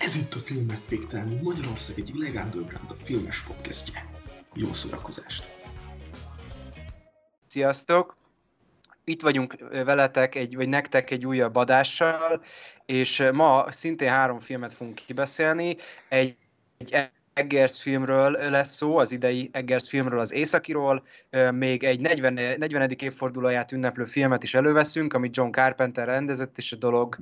Ez itt a Filmek Féktelenül Magyarország egyik legundergroundabb filmes podcastje. Jó szórakozást! Sziasztok! Itt vagyunk veletek, egy, vagy nektek egy újabb adással, és ma szintén három filmet fogunk kibeszélni. Egy, egy Eggers filmről lesz szó, az idei Eggers filmről, az Északiról, még egy 40, 40. évfordulóját ünneplő filmet is előveszünk, amit John Carpenter rendezett, és a dolog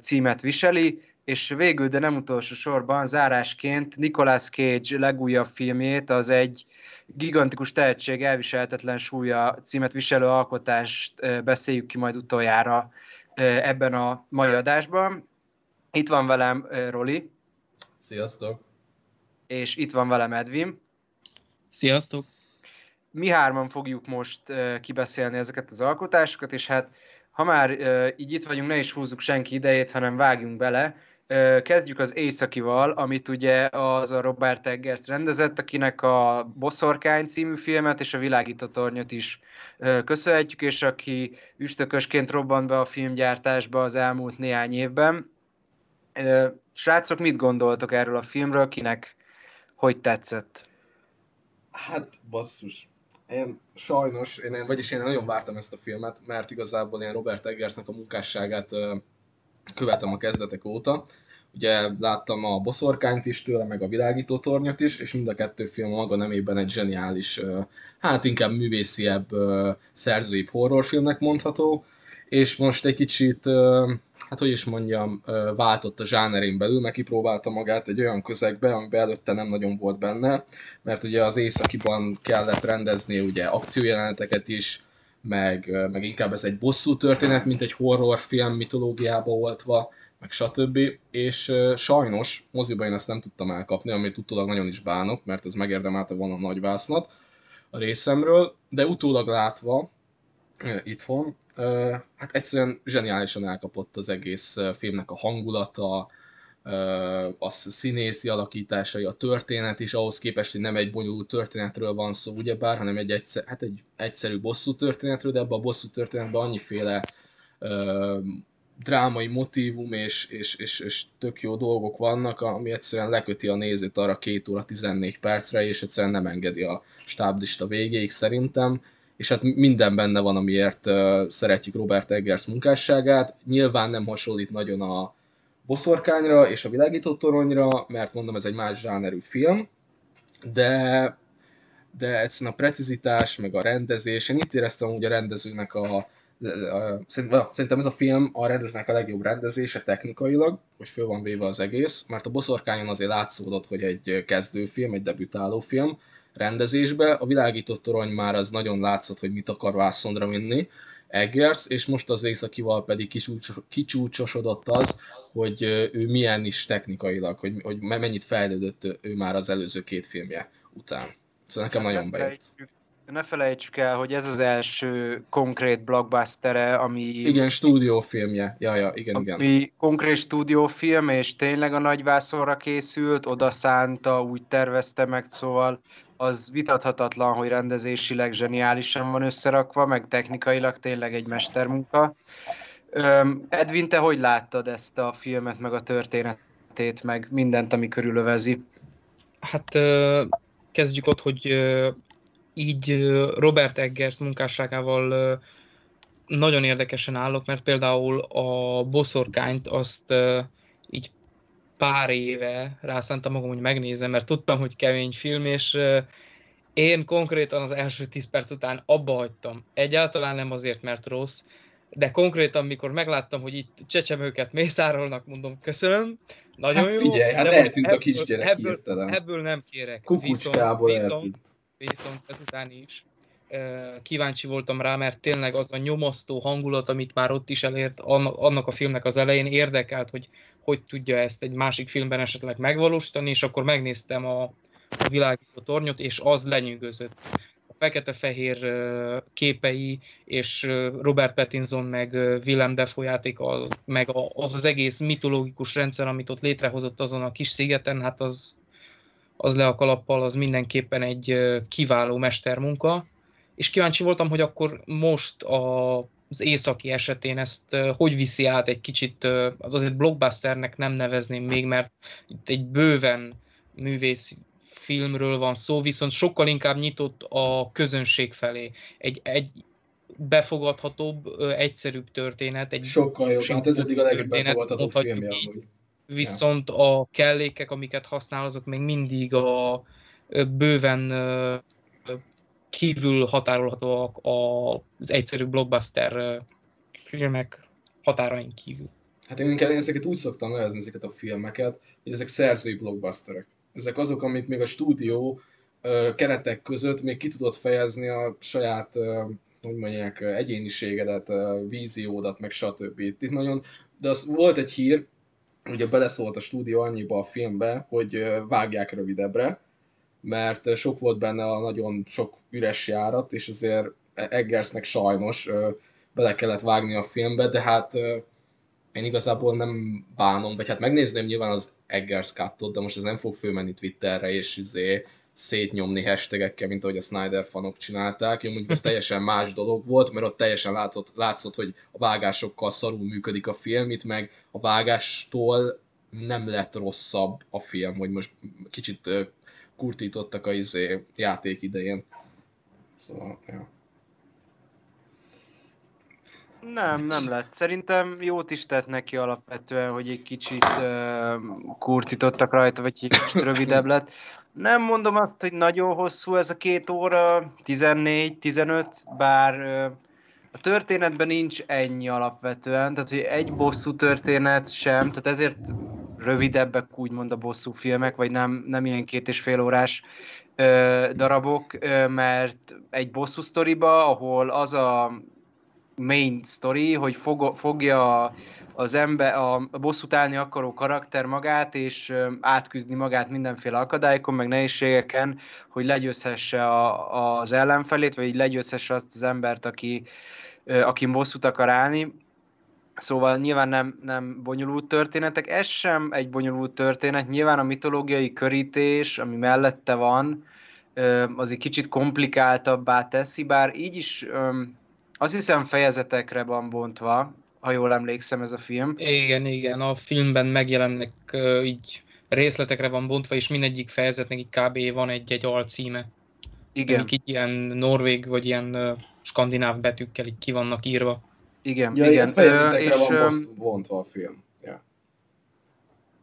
címet viseli, és végül, de nem utolsó sorban, zárásként Nicolas Cage legújabb filmjét, az egy gigantikus tehetség, elviselhetetlen súlya címet viselő alkotást beszéljük ki majd utoljára ebben a mai adásban. Itt van velem Roli. Sziasztok! És itt van velem Edvin. Sziasztok! Mi hárman fogjuk most kibeszélni ezeket az alkotásokat, és hát ha már így itt vagyunk, ne is húzzuk senki idejét, hanem vágjunk bele. Kezdjük az Északival, amit ugye az a Robert Eggers rendezett, akinek a Boszorkány című filmet és a Világító tornyot is köszönhetjük, és aki üstökösként robbant be a filmgyártásba az elmúlt néhány évben. Srácok, mit gondoltok erről a filmről, kinek hogy tetszett? Hát basszus, én sajnos, én, vagyis én nagyon vártam ezt a filmet, mert igazából én Robert Eggersnek a munkásságát követem a kezdetek óta. Ugye láttam a boszorkányt is tőle, meg a világító tornyot is, és mind a kettő film maga nemében egy zseniális, hát inkább művésziebb, szerzőibb horrorfilmnek mondható, és most egy kicsit, hát hogy is mondjam, váltott a zsánerén belül, meg kipróbálta magát egy olyan közegbe, amiben előtte nem nagyon volt benne, mert ugye az északiban kellett rendezni ugye akciójeleneteket is, meg, meg inkább ez egy bosszú történet, mint egy horrorfilm mitológiába oltva, meg stb. És sajnos moziban én ezt nem tudtam elkapni, amit utólag nagyon is bánok, mert ez megérdemelte volna a nagy vásznat a részemről, de utólag látva itthon, uh, hát egyszerűen zseniálisan elkapott az egész filmnek a hangulata, a színészi alakításai, a történet is ahhoz képest, hogy nem egy bonyolult történetről van szó, ugyebár, hanem egy, egyszer, hát egy egyszerű bosszú történetről, de ebben a bosszú történetben annyiféle uh, drámai motivum és, és, és, és tök jó dolgok vannak, ami egyszerűen leköti a nézőt arra 2 óra 14 percre, és egyszerűen nem engedi a stáblista végéig szerintem és hát minden benne van, amiért uh, szeretjük Robert Eggers munkásságát. Nyilván nem hasonlít nagyon a, boszorkányra és a világító toronyra, mert mondom, ez egy más zsánerű film, de, de egyszerűen a precizitás, meg a rendezés, én itt éreztem hogy a rendezőnek a, a, szerintem ez a film a rendezőnek a legjobb rendezése technikailag, hogy föl van véve az egész, mert a boszorkányon azért látszódott, hogy egy kezdőfilm, egy debütáló film rendezésbe, a világító torony már az nagyon látszott, hogy mit akar vászondra vinni, Eggers, és most az északival pedig kicsúcsos, kicsúcsosodott az, hogy ő milyen is technikailag, hogy, hogy mennyit fejlődött ő már az előző két filmje után. Szóval nekem hát nagyon bejött. Ne felejtsük el, hogy ez az első konkrét blockbuster ami... Igen, stúdiófilmje. Ja, ja, igen, ami igen. konkrét stúdiófilm, és tényleg a nagyvászonra készült, oda szánta, úgy tervezte meg, szóval az vitathatatlan, hogy rendezésileg zseniálisan van összerakva, meg technikailag tényleg egy mestermunka. Edvin, te hogy láttad ezt a filmet, meg a történetét, meg mindent, ami körülövezi? Hát kezdjük ott, hogy így Robert Eggers munkásságával nagyon érdekesen állok, mert például a boszorkányt azt így pár éve rászántam magam, hogy megnézem, mert tudtam, hogy kemény film, és én konkrétan az első 10 perc után abba hagytam. Egyáltalán nem azért, mert rossz, de konkrétan, mikor megláttam, hogy itt csecsemőket mészárolnak, mondom, köszönöm, nagyon hát figyelj, jó. hát eltűnt ebből, a kisgyerek ebből, hirtelen. Ebből nem kérek. Kukucskából viszont, eltűnt. Viszont, viszont ezután is kíváncsi voltam rá, mert tényleg az a nyomasztó hangulat, amit már ott is elért annak a filmnek az elején, érdekelt, hogy hogy tudja ezt egy másik filmben esetleg megvalósítani, és akkor megnéztem a, a világító tornyot, és az lenyűgözött. A fekete-fehér képei, és Robert Pattinson, meg Willem Dafoe játéka, meg az az egész mitológikus rendszer, amit ott létrehozott azon a kis szigeten, hát az, az le a kalappal, az mindenképpen egy kiváló mestermunka. És kíváncsi voltam, hogy akkor most a az északi esetén ezt hogy viszi át egy kicsit, az azért blockbusternek nem nevezném még, mert itt egy bőven művész filmről van szó, viszont sokkal inkább nyitott a közönség felé. Egy, egy befogadhatóbb, egyszerűbb történet. Egy sokkal jobb, hát ez eddig a legjobb befogadhatóbb filmje amúgy. Viszont ja. a kellékek, amiket használ, azok még mindig a bőven kívül határolhatóak az egyszerű blockbuster filmek határain kívül. Hát én inkább ezeket úgy szoktam nevezni, ezeket a filmeket, hogy ezek szerzői blockbusterek. Ezek azok, amit még a stúdió keretek között még ki tudott fejezni a saját, hogy mondják, egyéniségedet, víziódat, meg stb. Itt nagyon, de az volt egy hír, ugye beleszólt a stúdió annyiba a filmbe, hogy vágják rövidebbre, mert sok volt benne a nagyon sok üres járat, és azért Eggersnek sajnos bele kellett vágni a filmbe, de hát én igazából nem bánom, vagy hát megnézném nyilván az Eggers cut de most ez nem fog fölmenni Twitterre, és izé szétnyomni hashtagekkel, mint ahogy a Snyder fanok csinálták. Jó, mondjuk ez teljesen más dolog volt, mert ott teljesen látott, látszott, hogy a vágásokkal szarul működik a film, itt meg a vágástól nem lett rosszabb a film, hogy most kicsit kurtítottak a izé játék idején. Szóval, ja. Nem, nem lett. Szerintem jót is tett neki alapvetően, hogy egy kicsit uh, kurtítottak rajta, vagy egy kicsit rövidebb lett. Nem mondom azt, hogy nagyon hosszú ez a két óra, 14-15, bár uh, a történetben nincs ennyi alapvetően, tehát hogy egy bosszú történet sem, tehát ezért rövidebbek úgymond a bosszú filmek, vagy nem, nem ilyen két és fél órás ö, darabok, ö, mert egy bosszú sztoriba, ahol az a main story, hogy fog, fogja az ember, a bosszút állni akaró karakter magát, és átküzni magát mindenféle akadályokon, meg nehézségeken, hogy legyőzhesse a, az ellenfelét, vagy legyőzhesse azt az embert, aki, aki bosszút akar állni. Szóval nyilván nem, nem bonyolult történetek. Ez sem egy bonyolult történet. Nyilván a mitológiai körítés, ami mellette van, az egy kicsit komplikáltabbá teszi, bár így is azt hiszem fejezetekre van bontva, ha jól emlékszem ez a film. Igen, igen, a filmben megjelennek így részletekre van bontva, és mindegyik fejezetnek így kb. van egy-egy alcíme. Igen. Amik így ilyen norvég vagy ilyen skandináv betűkkel így ki vannak írva. Igen, ja, igen. Fejezetekre és, van bontva a film. Ja.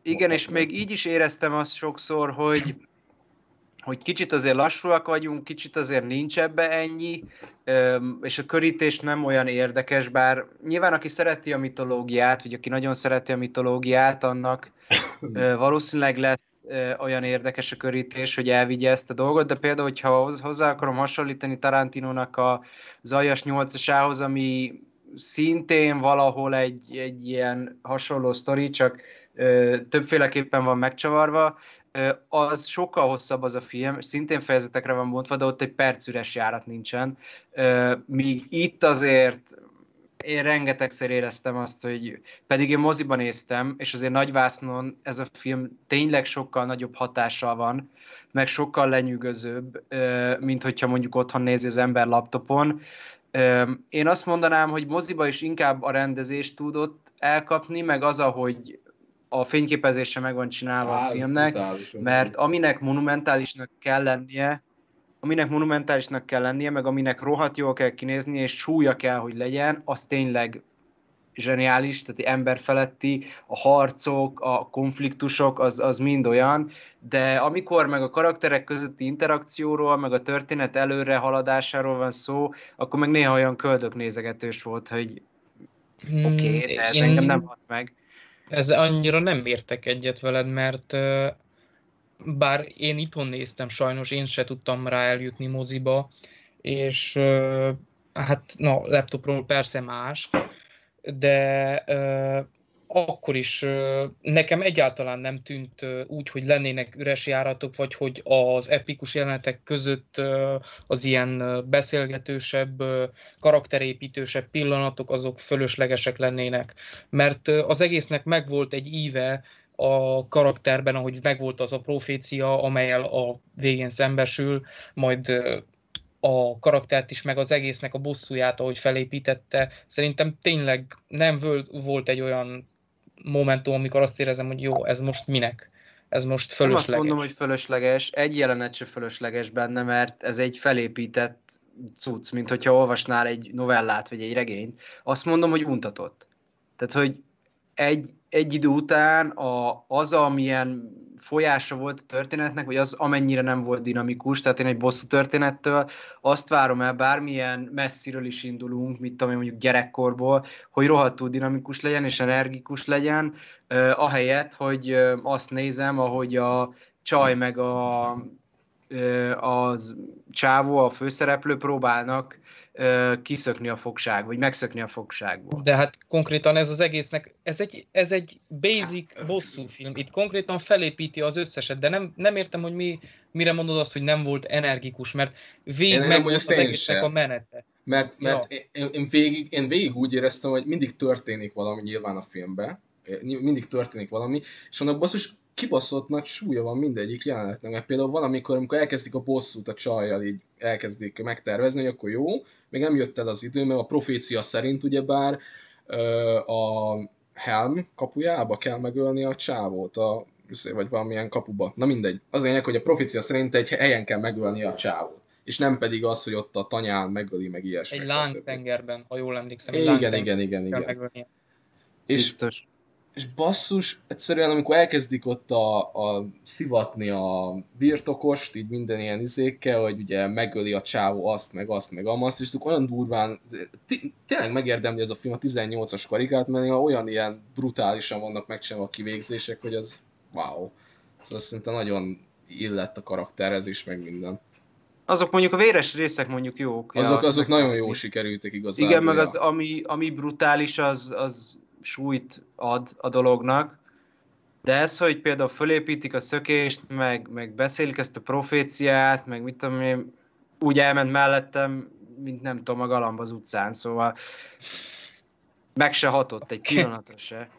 Igen, és még így is éreztem azt sokszor, hogy hogy kicsit azért lassúak vagyunk, kicsit azért nincs ebbe ennyi, és a körítés nem olyan érdekes, bár nyilván aki szereti a mitológiát, vagy aki nagyon szereti a mitológiát, annak valószínűleg lesz olyan érdekes a körítés, hogy elvigye ezt a dolgot, de például, hogyha hozzá akarom hasonlítani Tarantinónak a Zajas 8-asához, ami szintén valahol egy, egy ilyen hasonló sztori, csak többféleképpen van megcsavarva, az sokkal hosszabb az a film, szintén fejezetekre van bontva, de ott egy percüres járat nincsen. Míg itt azért én rengetegszer éreztem azt, hogy pedig én moziban néztem, és azért nagyvásznon ez a film tényleg sokkal nagyobb hatással van, meg sokkal lenyűgözőbb, mint hogyha mondjuk otthon nézi az ember laptopon. Én azt mondanám, hogy moziba is inkább a rendezést tudott elkapni, meg az, ahogy a fényképezése meg van csinálva Á, a filmnek, mert aminek monumentálisnak kell lennie, aminek monumentálisnak kell lennie, meg aminek rohadt jól kell kinézni, és súlya kell, hogy legyen, az tényleg zseniális, tehát emberfeletti, a harcok, a konfliktusok, az, az mind olyan, de amikor meg a karakterek közötti interakcióról, meg a történet előre haladásáról van szó, akkor meg néha olyan köldök nézegetős volt, hogy hmm, oké, okay, de ez én... engem nem hat meg. Ez annyira nem értek egyet veled, mert bár én itthon néztem, sajnos én se tudtam rá eljutni moziba, és hát na, laptopról persze más, de akkor is nekem egyáltalán nem tűnt úgy, hogy lennének üres járatok, vagy hogy az epikus jelenetek között az ilyen beszélgetősebb, karakterépítősebb pillanatok azok fölöslegesek lennének. Mert az egésznek megvolt egy íve, a karakterben, ahogy megvolt az a profécia, amelyel a végén szembesül, majd a karaktert is, meg az egésznek a bosszúját, ahogy felépítette. Szerintem tényleg nem volt egy olyan momentum, amikor azt érezem, hogy jó, ez most minek? Ez most fölösleges. Nem azt mondom, hogy fölösleges, egy jelenet se fölösleges benne, mert ez egy felépített cucc, mint hogyha olvasnál egy novellát vagy egy regényt. Azt mondom, hogy untatott. Tehát, hogy egy, egy idő után a, az, amilyen folyása volt a történetnek, vagy az amennyire nem volt dinamikus, tehát én egy bosszú történettől azt várom el, bármilyen messziről is indulunk, mit tudom én mondjuk gyerekkorból, hogy rohadtul dinamikus legyen és energikus legyen, eh, ahelyett, hogy eh, azt nézem, ahogy a csaj meg a, eh, az csávó, a főszereplő próbálnak kiszökni a fogság, vagy megszökni a fogságból. De hát konkrétan ez az egésznek, ez egy, ez egy basic bosszú film. Itt konkrétan felépíti az összeset, de nem, nem értem, hogy mi, mire mondod azt, hogy nem volt energikus, mert végig meg az egésznek a menete. Mert, mert ja. én, én, végig, én végig úgy éreztem, hogy mindig történik valami nyilván a filmben, mindig történik valami, és annak basszus kibaszott nagy súlya van mindegyik jelenetnek, mert például van, amikor, amikor elkezdik a bosszút a csajjal, így elkezdik megtervezni, hogy akkor jó, még nem jött el az idő, mert a profécia szerint ugyebár a Helm kapujába kell megölni a csávót, a, vagy valamilyen kapuba. Na mindegy. Az lényeg, hogy a profécia szerint egy helyen kell megölni a csávót. És nem pedig az, hogy ott a tanyán megöli, meg ilyesmi. Egy lángtengerben, ha jól emlékszem. Igen, igen, igen, igen, igen. És, Biztos és basszus, egyszerűen amikor elkezdik ott a, a szivatni a birtokost, így minden ilyen izékkel, hogy ugye megöli a csávó azt, meg azt, meg amazt, és olyan durván, tényleg megérdemli ez a film a 18-as karikát, mert olyan ilyen brutálisan vannak megcsinálva a kivégzések, hogy az wow. Szóval szerintem nagyon illett a karakterhez is, meg minden. Azok mondjuk a véres részek mondjuk jók. Azok, ja, azok nagyon jó sikerültek igazából. Igen, meg az, ami, ami brutális, az, az súlyt ad a dolognak, de ez, hogy például fölépítik a szökést, meg, meg beszélik ezt a proféciát, meg mit tudom én, úgy elment mellettem, mint nem tudom, a galamb az utcán, szóval meg se hatott egy pillanatra se.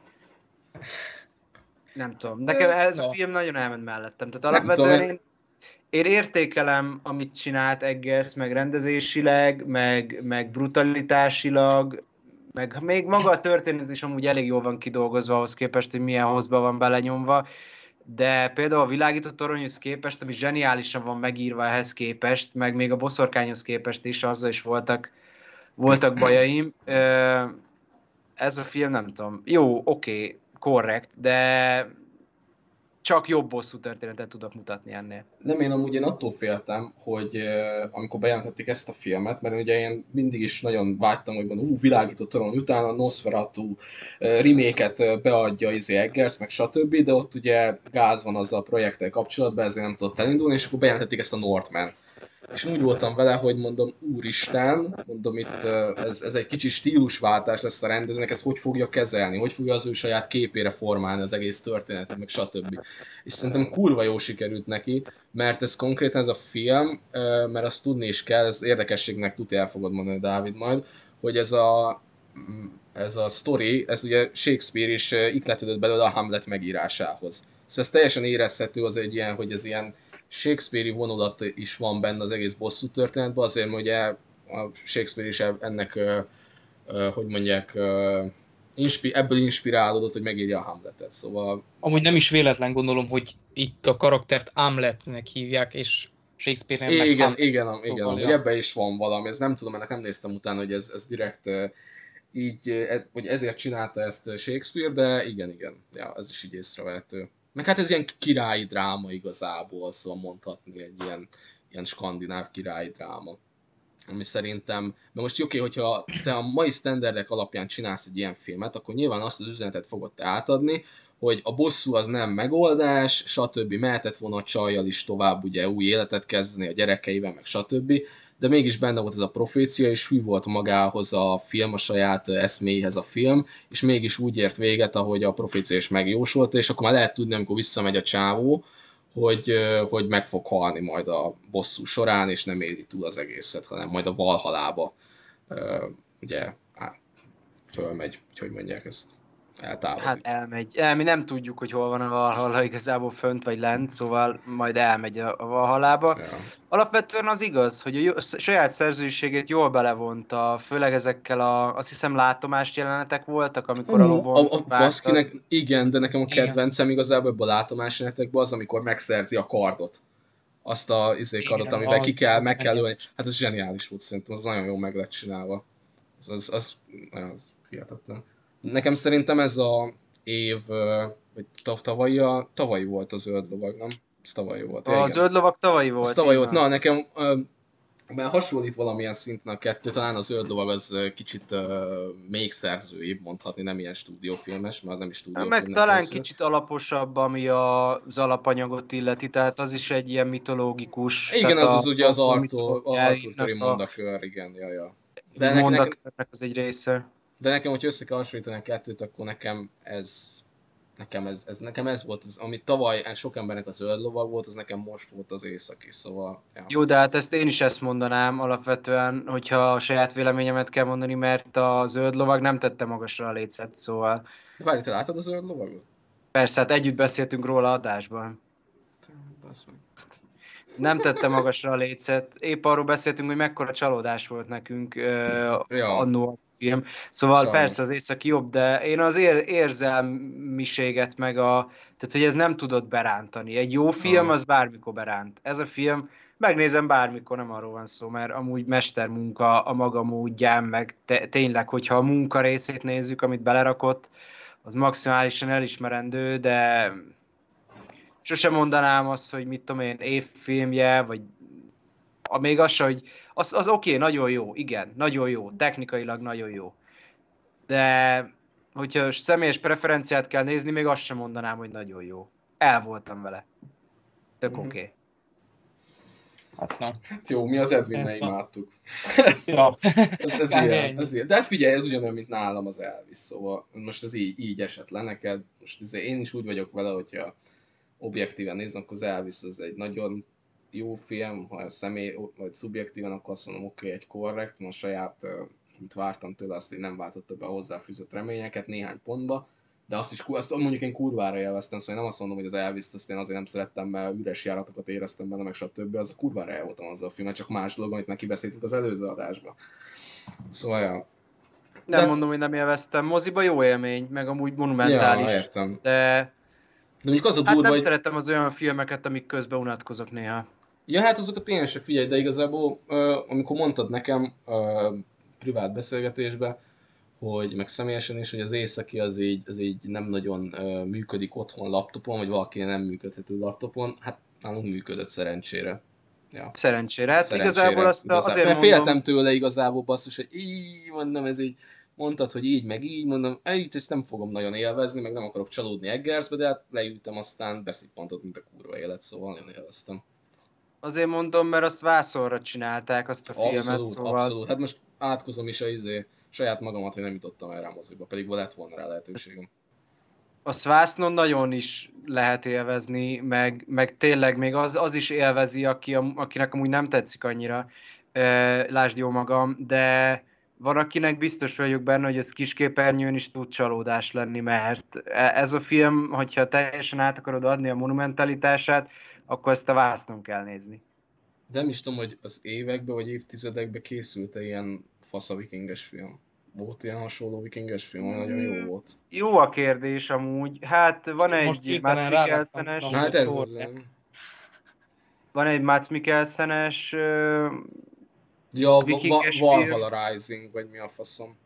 Nem tudom, nekem ez a film nagyon elment mellettem, tehát alapvetően én, én értékelem, amit csinált Eggers, meg rendezésileg, meg, meg brutalitásilag, meg még maga a történet is amúgy elég jól van kidolgozva ahhoz képest, hogy milyen hozba van belenyomva, de például a világított toronyhoz képest, ami zseniálisan van megírva ehhez képest, meg még a boszorkányhoz képest is, azzal is voltak, voltak bajaim. Ez a film nem tudom, jó, oké, okay, korrekt, de csak jobb bosszú történetet tudok mutatni ennél. Nem, én amúgy én attól féltem, hogy amikor bejelentették ezt a filmet, mert ugye én mindig is nagyon vágytam, hogy van, ú, világított torony, utána a Nosferatu reméket beadja izé Eggers, meg stb., de ott ugye gáz van azzal a projekttel kapcsolatban, ezért nem tudott elindulni, és akkor bejelentették ezt a Northman és úgy voltam vele, hogy mondom, úristen, mondom itt ez, ez egy kicsi stílusváltás lesz a rendezőnek, ez hogy fogja kezelni, hogy fogja az ő saját képére formálni az egész történetet, meg stb. És szerintem kurva jó sikerült neki, mert ez konkrétan ez a film, mert azt tudni is kell, ez érdekességnek tudja el fogod mondani, Dávid majd, hogy ez a, ez a story, ez ugye Shakespeare is ikletődött belőle a Hamlet megírásához. Szóval ez teljesen érezhető, az egy ilyen, hogy ez ilyen Shakespeare-i vonulat is van benne az egész bosszú történetben, azért, hogy ugye a Shakespeare is ennek, hogy mondják, inspi- ebből inspirálódott, hogy megírja a Hamletet, szóval... Amúgy nem is véletlen gondolom, hogy itt a karaktert Hamletnek hívják, és Shakespeare nem Igen, igen, igen, szóval, igen, ja. ebben is van valami, ez nem tudom, ennek nem néztem utána, hogy ez, ez direkt így, e, hogy ezért csinálta ezt Shakespeare, de igen, igen, ja, ez is így észrevehető. Meg hát ez ilyen királyi dráma igazából, szóval mondhatni egy ilyen, ilyen skandináv királyi dráma. Ami szerintem, mert most oké, hogyha te a mai standardek alapján csinálsz egy ilyen filmet, akkor nyilván azt az üzenetet fogod te átadni, hogy a bosszú az nem megoldás, stb. mehetett volna a csajjal is tovább ugye új életet kezdeni a gyerekeivel, meg stb de mégis benne volt ez a profécia, és hű volt magához a film, a saját eszméhez a film, és mégis úgy ért véget, ahogy a profécia is megjósolta, és akkor már lehet tudni, amikor visszamegy a csávó, hogy, hogy meg fog halni majd a bosszú során, és nem éli túl az egészet, hanem majd a valhalába ugye á, fölmegy, hogy mondják ezt. Eltávozik. Hát elmegy. El, mi nem tudjuk, hogy hol van a Valhalla, igazából fönt vagy lent, szóval majd elmegy a, a Valhallába. Ja. Alapvetően az igaz, hogy a jó- saját szerzőségét jól belevonta, főleg ezekkel a, azt hiszem látomást jelenetek voltak, amikor a lovon a, a vágtak. baszkinek, igen, de nekem a Igen. kedvencem igazából ebből a látomásjelenetekben az, amikor megszerzi a kardot. Azt a izé Igen, kardot, amivel ki az- kell, az meg kell ölni. Hát ez zseniális volt szerintem, az nagyon jól meg lett csinálva. Az, az, az, az hihetetlen. Nekem szerintem ez a év, vagy tav- tavalyi, a, tavalyi volt a zöld lovag, nem? Ez tavalyi volt. A igen. zöld lovak tavalyi volt. Az tavaly volt. Na, nekem mert hasonlít valamilyen szinten a kettő, talán a zöld lovag az kicsit ö, még szerzőibb, mondhatni, nem ilyen stúdiófilmes, mert az nem is stúdiófilmnek Meg talán készült. kicsit alaposabb, ami az alapanyagot illeti, tehát az is egy ilyen mitológikus. Igen, az a- az ugye az a Arthur, mitológiáinak Arthur Curry a mondakör, igen, ja, ja. De nekem, nekem, mondakörnek az egy része. De nekem, hogy össze kell hasonlítani a kettőt, akkor nekem ez, nekem ez, ez, nekem ez volt, az, ami tavaly sok embernek a zöld lovag volt, az nekem most volt az északi, szóval... Ja. Jó, de hát ezt én is ezt mondanám alapvetően, hogyha a saját véleményemet kell mondani, mert a zöld lovag nem tette magasra a lécet, szóval De várj, te láttad a zöld lovagot? persze, hát együtt beszéltünk róla adásban. Te. Nem tette magasra a lécet, épp arról beszéltünk, hogy mekkora csalódás volt nekünk uh, Ja. annó a film. Szóval Sajnos. persze az északi jobb, de én az ér- érzelmiséget meg a... Tehát, hogy ez nem tudott berántani. Egy jó film, Aha. az bármikor beránt. Ez a film, megnézem bármikor, nem arról van szó, mert amúgy mestermunka a maga módján, meg te- tényleg, hogyha a munka részét nézzük, amit belerakott, az maximálisan elismerendő, de sosem mondanám azt, hogy mit tudom én, évfilmje, vagy a, még az se, hogy az, az oké, okay, nagyon jó, igen, nagyon jó, technikailag nagyon jó. De hogyha személyes preferenciát kell nézni, még azt sem mondanám, hogy nagyon jó. El voltam vele. Tök Mhm. oké. Okay. Hát na. Hát jó, mi az van. imádtuk. ez, ez, ez, ilyen, ez ilyen. De hát figyelj, ez ugyanolyan, mint nálam az Elvis, szóval most ez így, így esett le neked. Most ez, én is úgy vagyok vele, hogyha objektíven nézem, akkor az Elvis az egy nagyon jó film, ha személy, vagy szubjektíven, akkor azt mondom, oké, okay, egy korrekt, ma a saját, amit vártam tőle, azt így nem váltotta be a hozzáfűzött reményeket néhány pontba, de azt is, azt mondjuk én kurvára élveztem, szóval én nem azt mondom, hogy az Elvis-t azt én azért nem szerettem, mert üres járatokat éreztem benne, meg stb. Az a kurvára el voltam azzal a filmet, csak más dolog, amit meg kibeszéltünk az előző adásban. Szóval, ja. Nem De- mondom, hogy nem élveztem. Moziba jó élmény, meg amúgy Ja, monumentális. értem. de De mondjuk az a hát durva, nem hogy... szeretem az olyan filmeket, amik közben unatkozok néha. Ja, hát azokat én se figyelj, de igazából, ö, amikor mondtad nekem ö, privát beszélgetésben, hogy meg személyesen is, hogy az északi az így, az így nem nagyon ö, működik otthon laptopon, vagy valaki nem működhető laptopon, hát nálunk működött szerencsére. Ja. Szerencsére. Hát Szerencsére, igazából azt igazából. azért Mert mondom, féltem tőle igazából basszus, hogy így mondom, ez így, mondtad, hogy így, meg így, mondom, így ezt nem fogom nagyon élvezni, meg nem akarok csalódni Eggersbe, de hát leültem, aztán beszippantott, mint a kurva élet, szóval nagyon élveztem. azért mondom, mert azt vászonra csinálták azt a filmet, Abszolút, szóval abszolút. Hát most átkozom is a izé, saját magamat, hogy nem jutottam erre a moziba, pedig lett volna rá lehetőségem. a Svásznon nagyon is lehet élvezni, meg, meg tényleg még az, az is élvezi, aki, a, akinek amúgy nem tetszik annyira, lásd jó magam, de van akinek biztos vagyok benne, hogy ez kisképernyőn is tud csalódás lenni, mert e- ez a film, hogyha teljesen át akarod adni a monumentalitását, akkor ezt a Vásznon kell nézni. De nem is tudom, hogy az években vagy évtizedekben készült-e ilyen fasz a vikinges film. Volt ilyen hasonló vikinges film, ami nagyon jó volt. Jó a kérdés amúgy. Hát van Most egy rávettem Mikkelsenes. Hát ez az. van egy Mads Mikkelsenes Ja, va- va- Vikinges Valhalla Rising, vagy mi a faszom.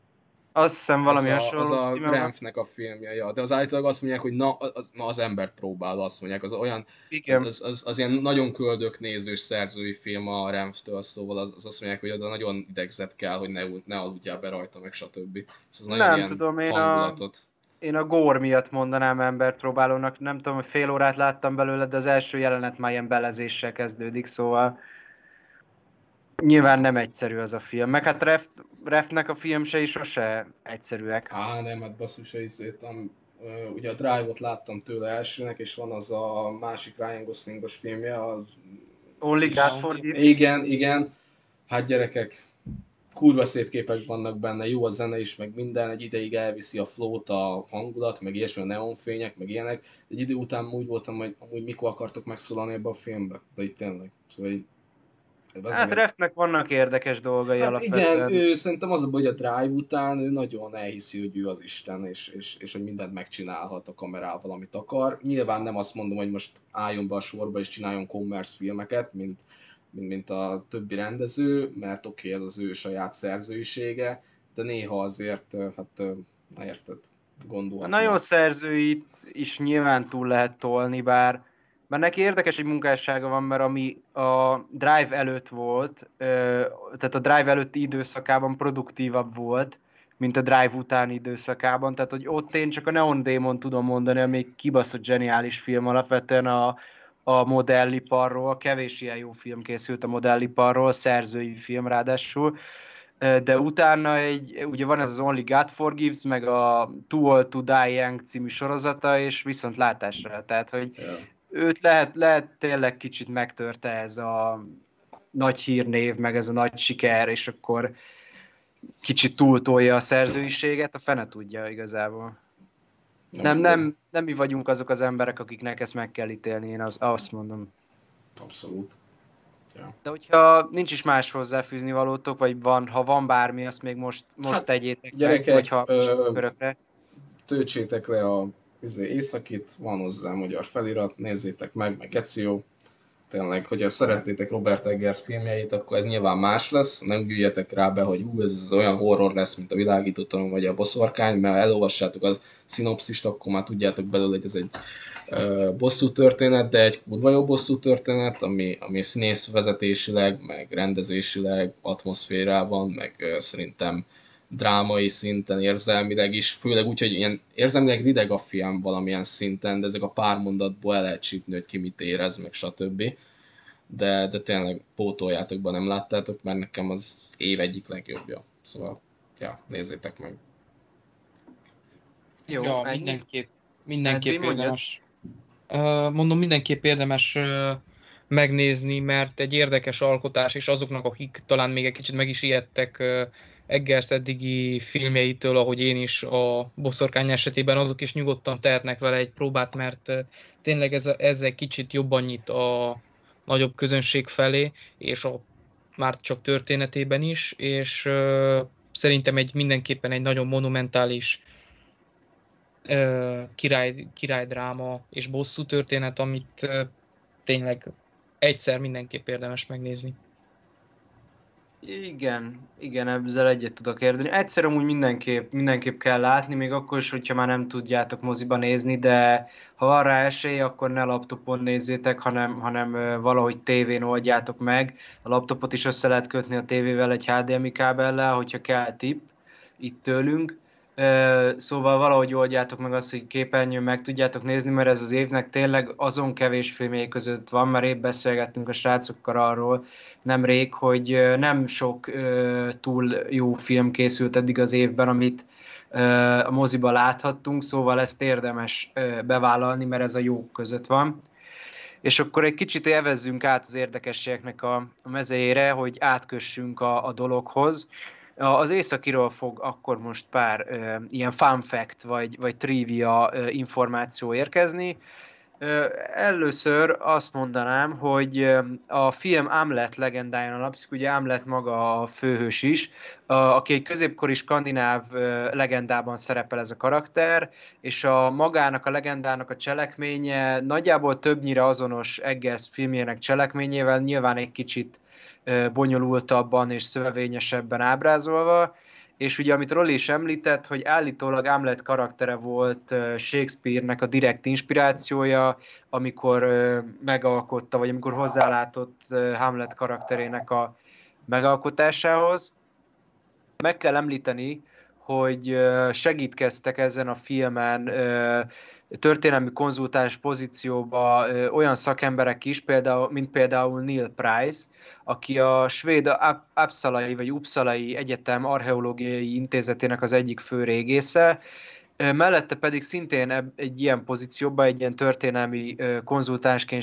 azt hiszem valami az a. Az a. Renfnek a filmje, ja. De az állítólag azt mondják, hogy na, az, na az embert próbál, azt mondják. Az olyan, Igen. az, az, az, az, ilyen nagyon köldöknézős szerzői film a Renftől, szóval az, az azt mondják, hogy oda nagyon idegzet kell, hogy ne, ne aludjál be rajta, meg stb. Az nagyon Nem ilyen tudom, én a- hangulatot. Én a gór miatt mondanám embert próbálónak, nem tudom, hogy fél órát láttam belőle, de az első jelenet már ilyen belezéssel kezdődik, szóval nyilván nem egyszerű az a film. Meg hát Ref, Refnek a filmsei sose egyszerűek. Á, nem, hát basszus, ö, ugye a Drive-ot láttam tőle elsőnek, és van az a másik Ryan Goslingos filmje, az Only God Forgive. Igen, igen. Hát gyerekek, kurva szép képek vannak benne, jó a zene is, meg minden, egy ideig elviszi a flót, a hangulat, meg ilyesmi, a neonfények, meg ilyenek. Egy idő után úgy voltam, hogy amúgy mikor akartok megszólalni ebbe a filmbe, de itt tényleg. Szóval így, Hát Reftnek vannak érdekes dolgai hát alapvetően. Igen, ő szerintem az a baj, hogy a Drive után ő nagyon elhiszi, hogy ő az Isten, és, és, és hogy mindent megcsinálhat a kamerával, amit akar. Nyilván nem azt mondom, hogy most álljon be a sorba és csináljon commerce filmeket, mint, mint, mint a többi rendező, mert oké, okay, ez az ő saját szerzőisége, de néha azért, hát érted, gondolom. A nagyon szerzőit is nyilván túl lehet tolni, bár mert neki érdekes egy munkássága van, mert ami a Drive előtt volt, tehát a Drive előtti időszakában produktívabb volt, mint a Drive utáni időszakában, tehát hogy ott én csak a Neon Demon tudom mondani, ami kibaszott zseniális film alapvetően a, a modelliparról, kevés ilyen jó film készült a modelliparról, szerzői film ráadásul, de utána egy, ugye van ez az Only God Forgives, meg a Too Old to Die Young című sorozata, és viszont látásra, tehát hogy yeah őt lehet, lehet tényleg kicsit megtörte ez a nagy hírnév, meg ez a nagy siker, és akkor kicsit túltolja a szerzőiséget, a fene tudja igazából. Nem, nem, nem, nem mi vagyunk azok az emberek, akiknek ezt meg kell ítélni, én az, azt mondom. Abszolút. Ja. De hogyha nincs is más hozzáfűzni valótok, vagy van, ha van bármi, azt még most, most hát, tegyétek gyerekek, meg, vagy ha ö, Töltsétek le a északit, van hozzá magyar felirat, nézzétek meg, meg Gecio. Tényleg, hogyha szeretnétek Robert Eggers filmjeit, akkor ez nyilván más lesz, nem gyűjjetek rá be, hogy ú, ez olyan horror lesz, mint a világítótalan vagy a boszorkány, mert elolvassátok az szinopszist, akkor már tudjátok belőle, hogy ez egy uh, bosszú történet, de egy kurva jó bosszú történet, ami, ami színész vezetésileg, meg rendezésileg, atmoszférában, meg uh, szerintem drámai szinten, érzelmileg is, főleg úgy, hogy ilyen érzelmileg rideg a film valamilyen szinten, de ezek a pár mondatból el lehet csípni, hogy ki mit érez, meg stb. De, de tényleg pótoljátok be, nem láttátok, mert nekem az év egyik legjobbja. Szóval, ja, nézzétek meg. Jó, ja, mindenképp, mindenképp hát, érdemes. Mondom, mindenképp érdemes megnézni, mert egy érdekes alkotás, és azoknak, akik talán még egy kicsit meg is ijedtek Eggers eddigi filmjeitől, ahogy én is a boszorkány esetében, azok is nyugodtan tehetnek vele egy próbát, mert tényleg ez, ez egy kicsit jobban nyit a nagyobb közönség felé, és a már csak történetében is, és uh, szerintem egy mindenképpen egy nagyon monumentális uh, király, királydráma és bosszú történet, amit uh, tényleg egyszer mindenképp érdemes megnézni. Igen, igen, ezzel egyet tudok érteni. Egyszer amúgy mindenképp, mindenképp kell látni, még akkor is, hogyha már nem tudjátok moziba nézni, de ha van rá esély, akkor ne laptopon nézzétek, hanem, hanem valahogy tévén oldjátok meg. A laptopot is össze lehet kötni a tévével egy HDMI kábellel, hogyha kell tip itt tőlünk. Szóval valahogy oldjátok meg azt, hogy képernyőn meg tudjátok nézni, mert ez az évnek tényleg azon kevés filmjei között van, mert épp beszélgettünk a srácokkal arról nemrég, hogy nem sok túl jó film készült eddig az évben, amit a moziba láthattunk, szóval ezt érdemes bevállalni, mert ez a jók között van. És akkor egy kicsit élvezzünk át az érdekességeknek a, a mezejére, hogy átkössünk a, a dologhoz. Az északiról fog akkor most pár ö, ilyen fun fact vagy, vagy trivia ö, információ érkezni. Ö, először azt mondanám, hogy a film Amlet legendáján alapszik, ugye Amlet maga a főhős is, a, aki egy középkori skandináv legendában szerepel ez a karakter, és a magának a legendának a cselekménye nagyjából többnyire azonos Eggers filmjének cselekményével, nyilván egy kicsit bonyolultabban és szövevényesebben ábrázolva, és ugye amit Rolli is említett, hogy állítólag Hamlet karaktere volt Shakespeare-nek a direkt inspirációja, amikor megalkotta, vagy amikor hozzálátott Hamlet karakterének a megalkotásához. Meg kell említeni, hogy segítkeztek ezen a filmen történelmi konzultáns pozícióba olyan szakemberek is, például, mint például Neil Price, aki a svéd Uppsalai vagy Uppsalai Egyetem Archeológiai Intézetének az egyik fő régésze, Mellette pedig szintén egy ilyen pozícióban, egy ilyen történelmi konzultánsként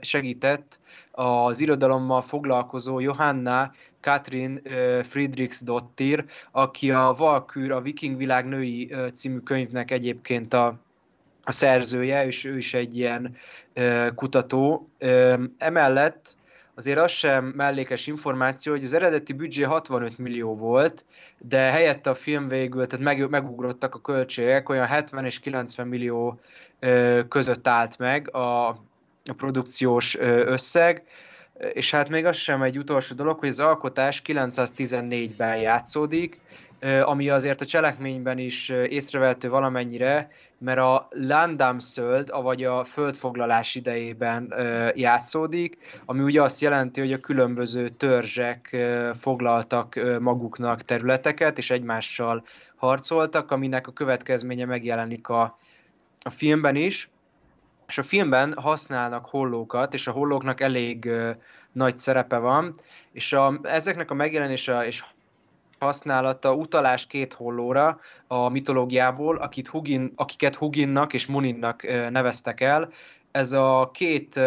segített az irodalommal foglalkozó Johanna Katrin Friedrichsdottir, aki a Valkür, a Viking világ női című könyvnek egyébként a, a szerzője, és ő is egy ilyen kutató. Emellett azért az sem mellékes információ, hogy az eredeti büdzsé 65 millió volt, de helyette a film végül, tehát meg, megugrottak a költségek, olyan 70 és 90 millió között állt meg a, a produkciós összeg, és hát még az sem egy utolsó dolog, hogy az alkotás 914-ben játszódik, ami azért a cselekményben is észrevehető valamennyire, mert a Landamszöld, vagy a földfoglalás idejében játszódik, ami ugye azt jelenti, hogy a különböző törzsek foglaltak maguknak területeket, és egymással harcoltak, aminek a következménye megjelenik a, a filmben is. És a filmben használnak hollókat, és a hollóknak elég nagy szerepe van, és a, ezeknek a megjelenése és használata utalás két hollóra a mitológiából, akit Hugin, akiket Huginnak és Muninnak neveztek el. Ez a két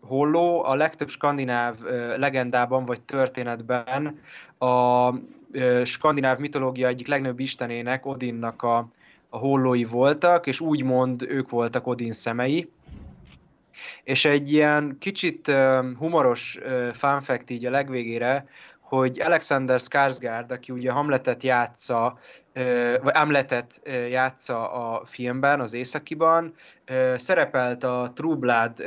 holló a legtöbb skandináv legendában vagy történetben a skandináv mitológia egyik legnagyobb istenének, Odinnak a, a hollói voltak, és úgymond ők voltak Odin szemei. És egy ilyen kicsit humoros fun fact így a legvégére, hogy Alexander Skarsgård, aki ugye Hamletet játsza, vagy Hamletet játsza a filmben, az Északiban, szerepelt a True Blood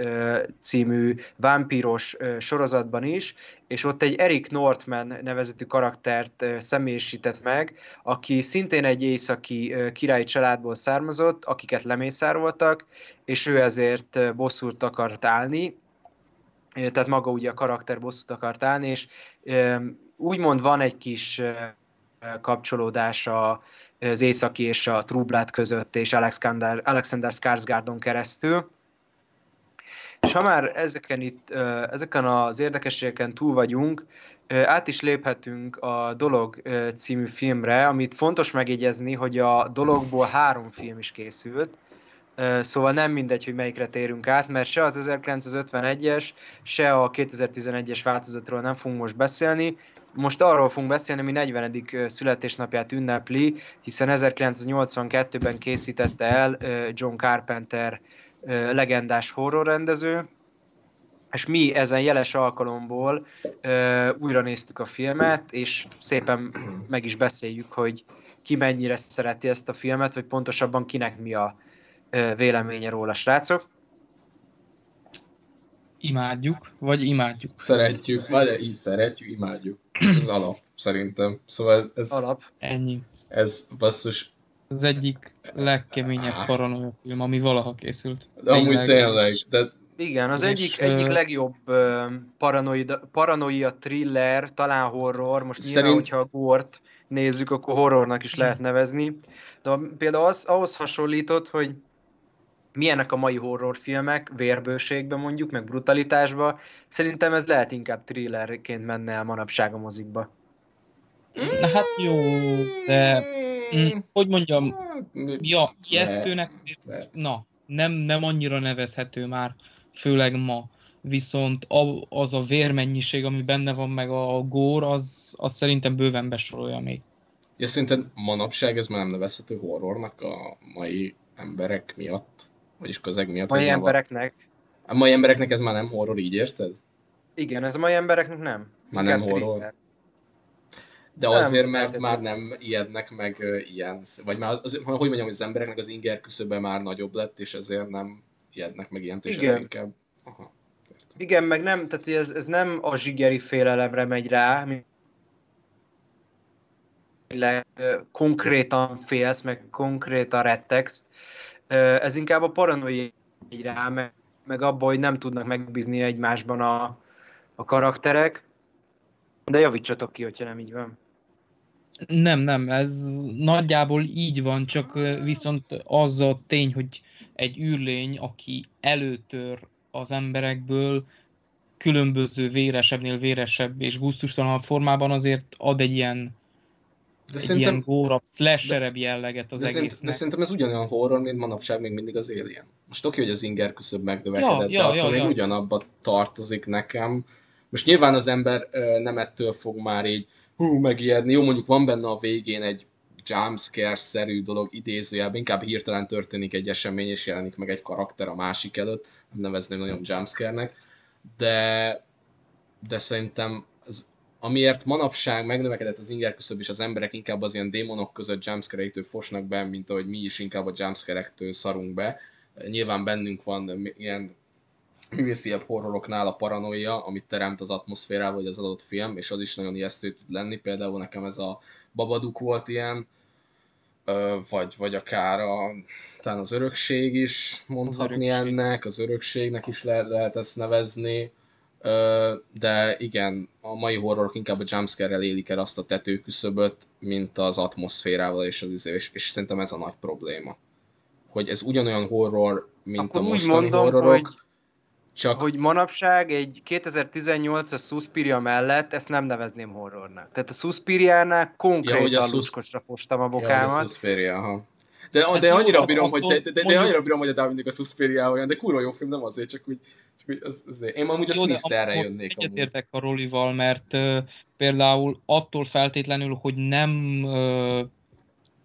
című vámpíros sorozatban is, és ott egy Eric Northman nevezetű karaktert személyisített meg, aki szintén egy északi királyi családból származott, akiket lemészároltak, és ő ezért bosszút akart állni, tehát maga ugye a karakter bosszút akart állni, és úgymond van egy kis kapcsolódás az északi és a Trublát között, és Alexander, Alexander Skarsgårdon keresztül. És ha már ezeken, itt, ezeken az érdekességeken túl vagyunk, át is léphetünk a Dolog című filmre, amit fontos megjegyezni, hogy a Dologból három film is készült, Szóval nem mindegy, hogy melyikre térünk át, mert se az 1951-es, se a 2011-es változatról nem fogunk most beszélni. Most arról fogunk beszélni, ami 40. születésnapját ünnepli, hiszen 1982-ben készítette el John Carpenter legendás horrorrendező, és mi ezen jeles alkalomból újra néztük a filmet, és szépen meg is beszéljük, hogy ki mennyire szereti ezt a filmet, vagy pontosabban kinek mi a véleménye róla, srácok? Imádjuk, vagy imádjuk? Szeretjük, vagy így szeretjük, imádjuk. Ez alap, szerintem. Szóval ez... ez alap. Ennyi. Ez basszus. Az egyik legkeményebb paranoia film, ami valaha készült. De amúgy tényleg. De... Igen, az és, egyik, egyik legjobb uh, paranoia, paranoia thriller, talán horror, most Szerint... nyilván, hogyha a gort nézzük, akkor horrornak is lehet nevezni. De például az, ahhoz hasonlított, hogy milyenek a mai horrorfilmek, vérbőségben mondjuk, meg brutalitásba, szerintem ez lehet inkább thrillerként menne el manapság a mozikba. Na hát jó, de mm, hogy mondjam, ja, ijesztőnek, na, nem, nem annyira nevezhető már, főleg ma. Viszont az a vérmennyiség, ami benne van, meg a gór, az, az szerintem bőven besorolja még. Ja, szerintem manapság ez már nem nevezhető horrornak a mai emberek miatt? Vagyis közeg miatt. Mai embereknek. A mai embereknek ez már nem horror, így érted? Igen, ez a mai embereknek nem. Már nem horror. Thriller. De nem, azért, mert nem, már nem ijednek meg uh, ilyen, vagy már, az, hogy mondjam, hogy az embereknek az inger küszöbe már nagyobb lett, és ezért nem ijednek meg ilyent, és Igen. ez inkább... Aha, Igen, meg nem, tehát ez, ez nem a zsigeri félelemre megy rá, konkrétan félsz, meg konkrétan rettegsz, ez inkább a paranoia rá, meg, meg abba, hogy nem tudnak megbízni egymásban a, a karakterek. De javítsatok ki, hogyha nem így van. Nem, nem, ez nagyjából így van, csak viszont az a tény, hogy egy űrlény, aki előtör az emberekből, különböző véresebbnél véresebb és gusztustalan formában azért ad egy ilyen de egy szerintem, ilyen górabb, slasherebb jelleget az de egésznek. Szerint, de szerintem ez ugyanolyan horror, mint manapság még mindig az Alien. Most oké, hogy az inger küszöb megnövekedett, ja, de ja, attól ja, még ja. ugyanabba tartozik nekem. Most nyilván az ember nem ettől fog már így hú, megijedni. Jó, mondjuk van benne a végén egy jumpscare-szerű dolog idézőjelben, inkább hirtelen történik egy esemény, és jelenik meg egy karakter a másik előtt, nem nevezném nagyon jumpscare-nek, de, de szerintem amiért manapság megnövekedett az inger küszöb, és az emberek inkább az ilyen démonok között jumpscare fosnak be, mint ahogy mi is inkább a jumpscare szarunk be. Nyilván bennünk van ilyen művésziebb horroroknál a paranoia, amit teremt az atmoszférával, vagy az adott film, és az is nagyon ijesztő tud lenni. Például nekem ez a Babaduk volt ilyen, vagy, vagy akár a, talán az örökség is mondhatni az örökség. ennek, az örökségnek is lehet, lehet ezt nevezni, de igen, a mai horrorok inkább a jumpscare-rel élik el azt a tetőküszöböt, mint az atmoszférával, és, az, és, és szerintem ez a nagy probléma. Hogy ez ugyanolyan horror, mint Akkor a mostani mondom, horrorok, hogy csak... Hogy manapság egy 2018-as Suspiria mellett ezt nem nevezném horrornak. Tehát a Suspiriánál konkrétan ja, luskosra fostam a bokámat. Ja, a Suspiria, aha. De, de, de annyira bírom, hogy, de, de, de, de annyira bírom, hogy a Dávidnek a Suspiria olyan, de kurva jó film, nem azért, csak úgy, csak úgy az, az, én amúgy a Sinisterre jönnék. Egyetértek a Rolival, mert uh, például attól feltétlenül, hogy nem uh,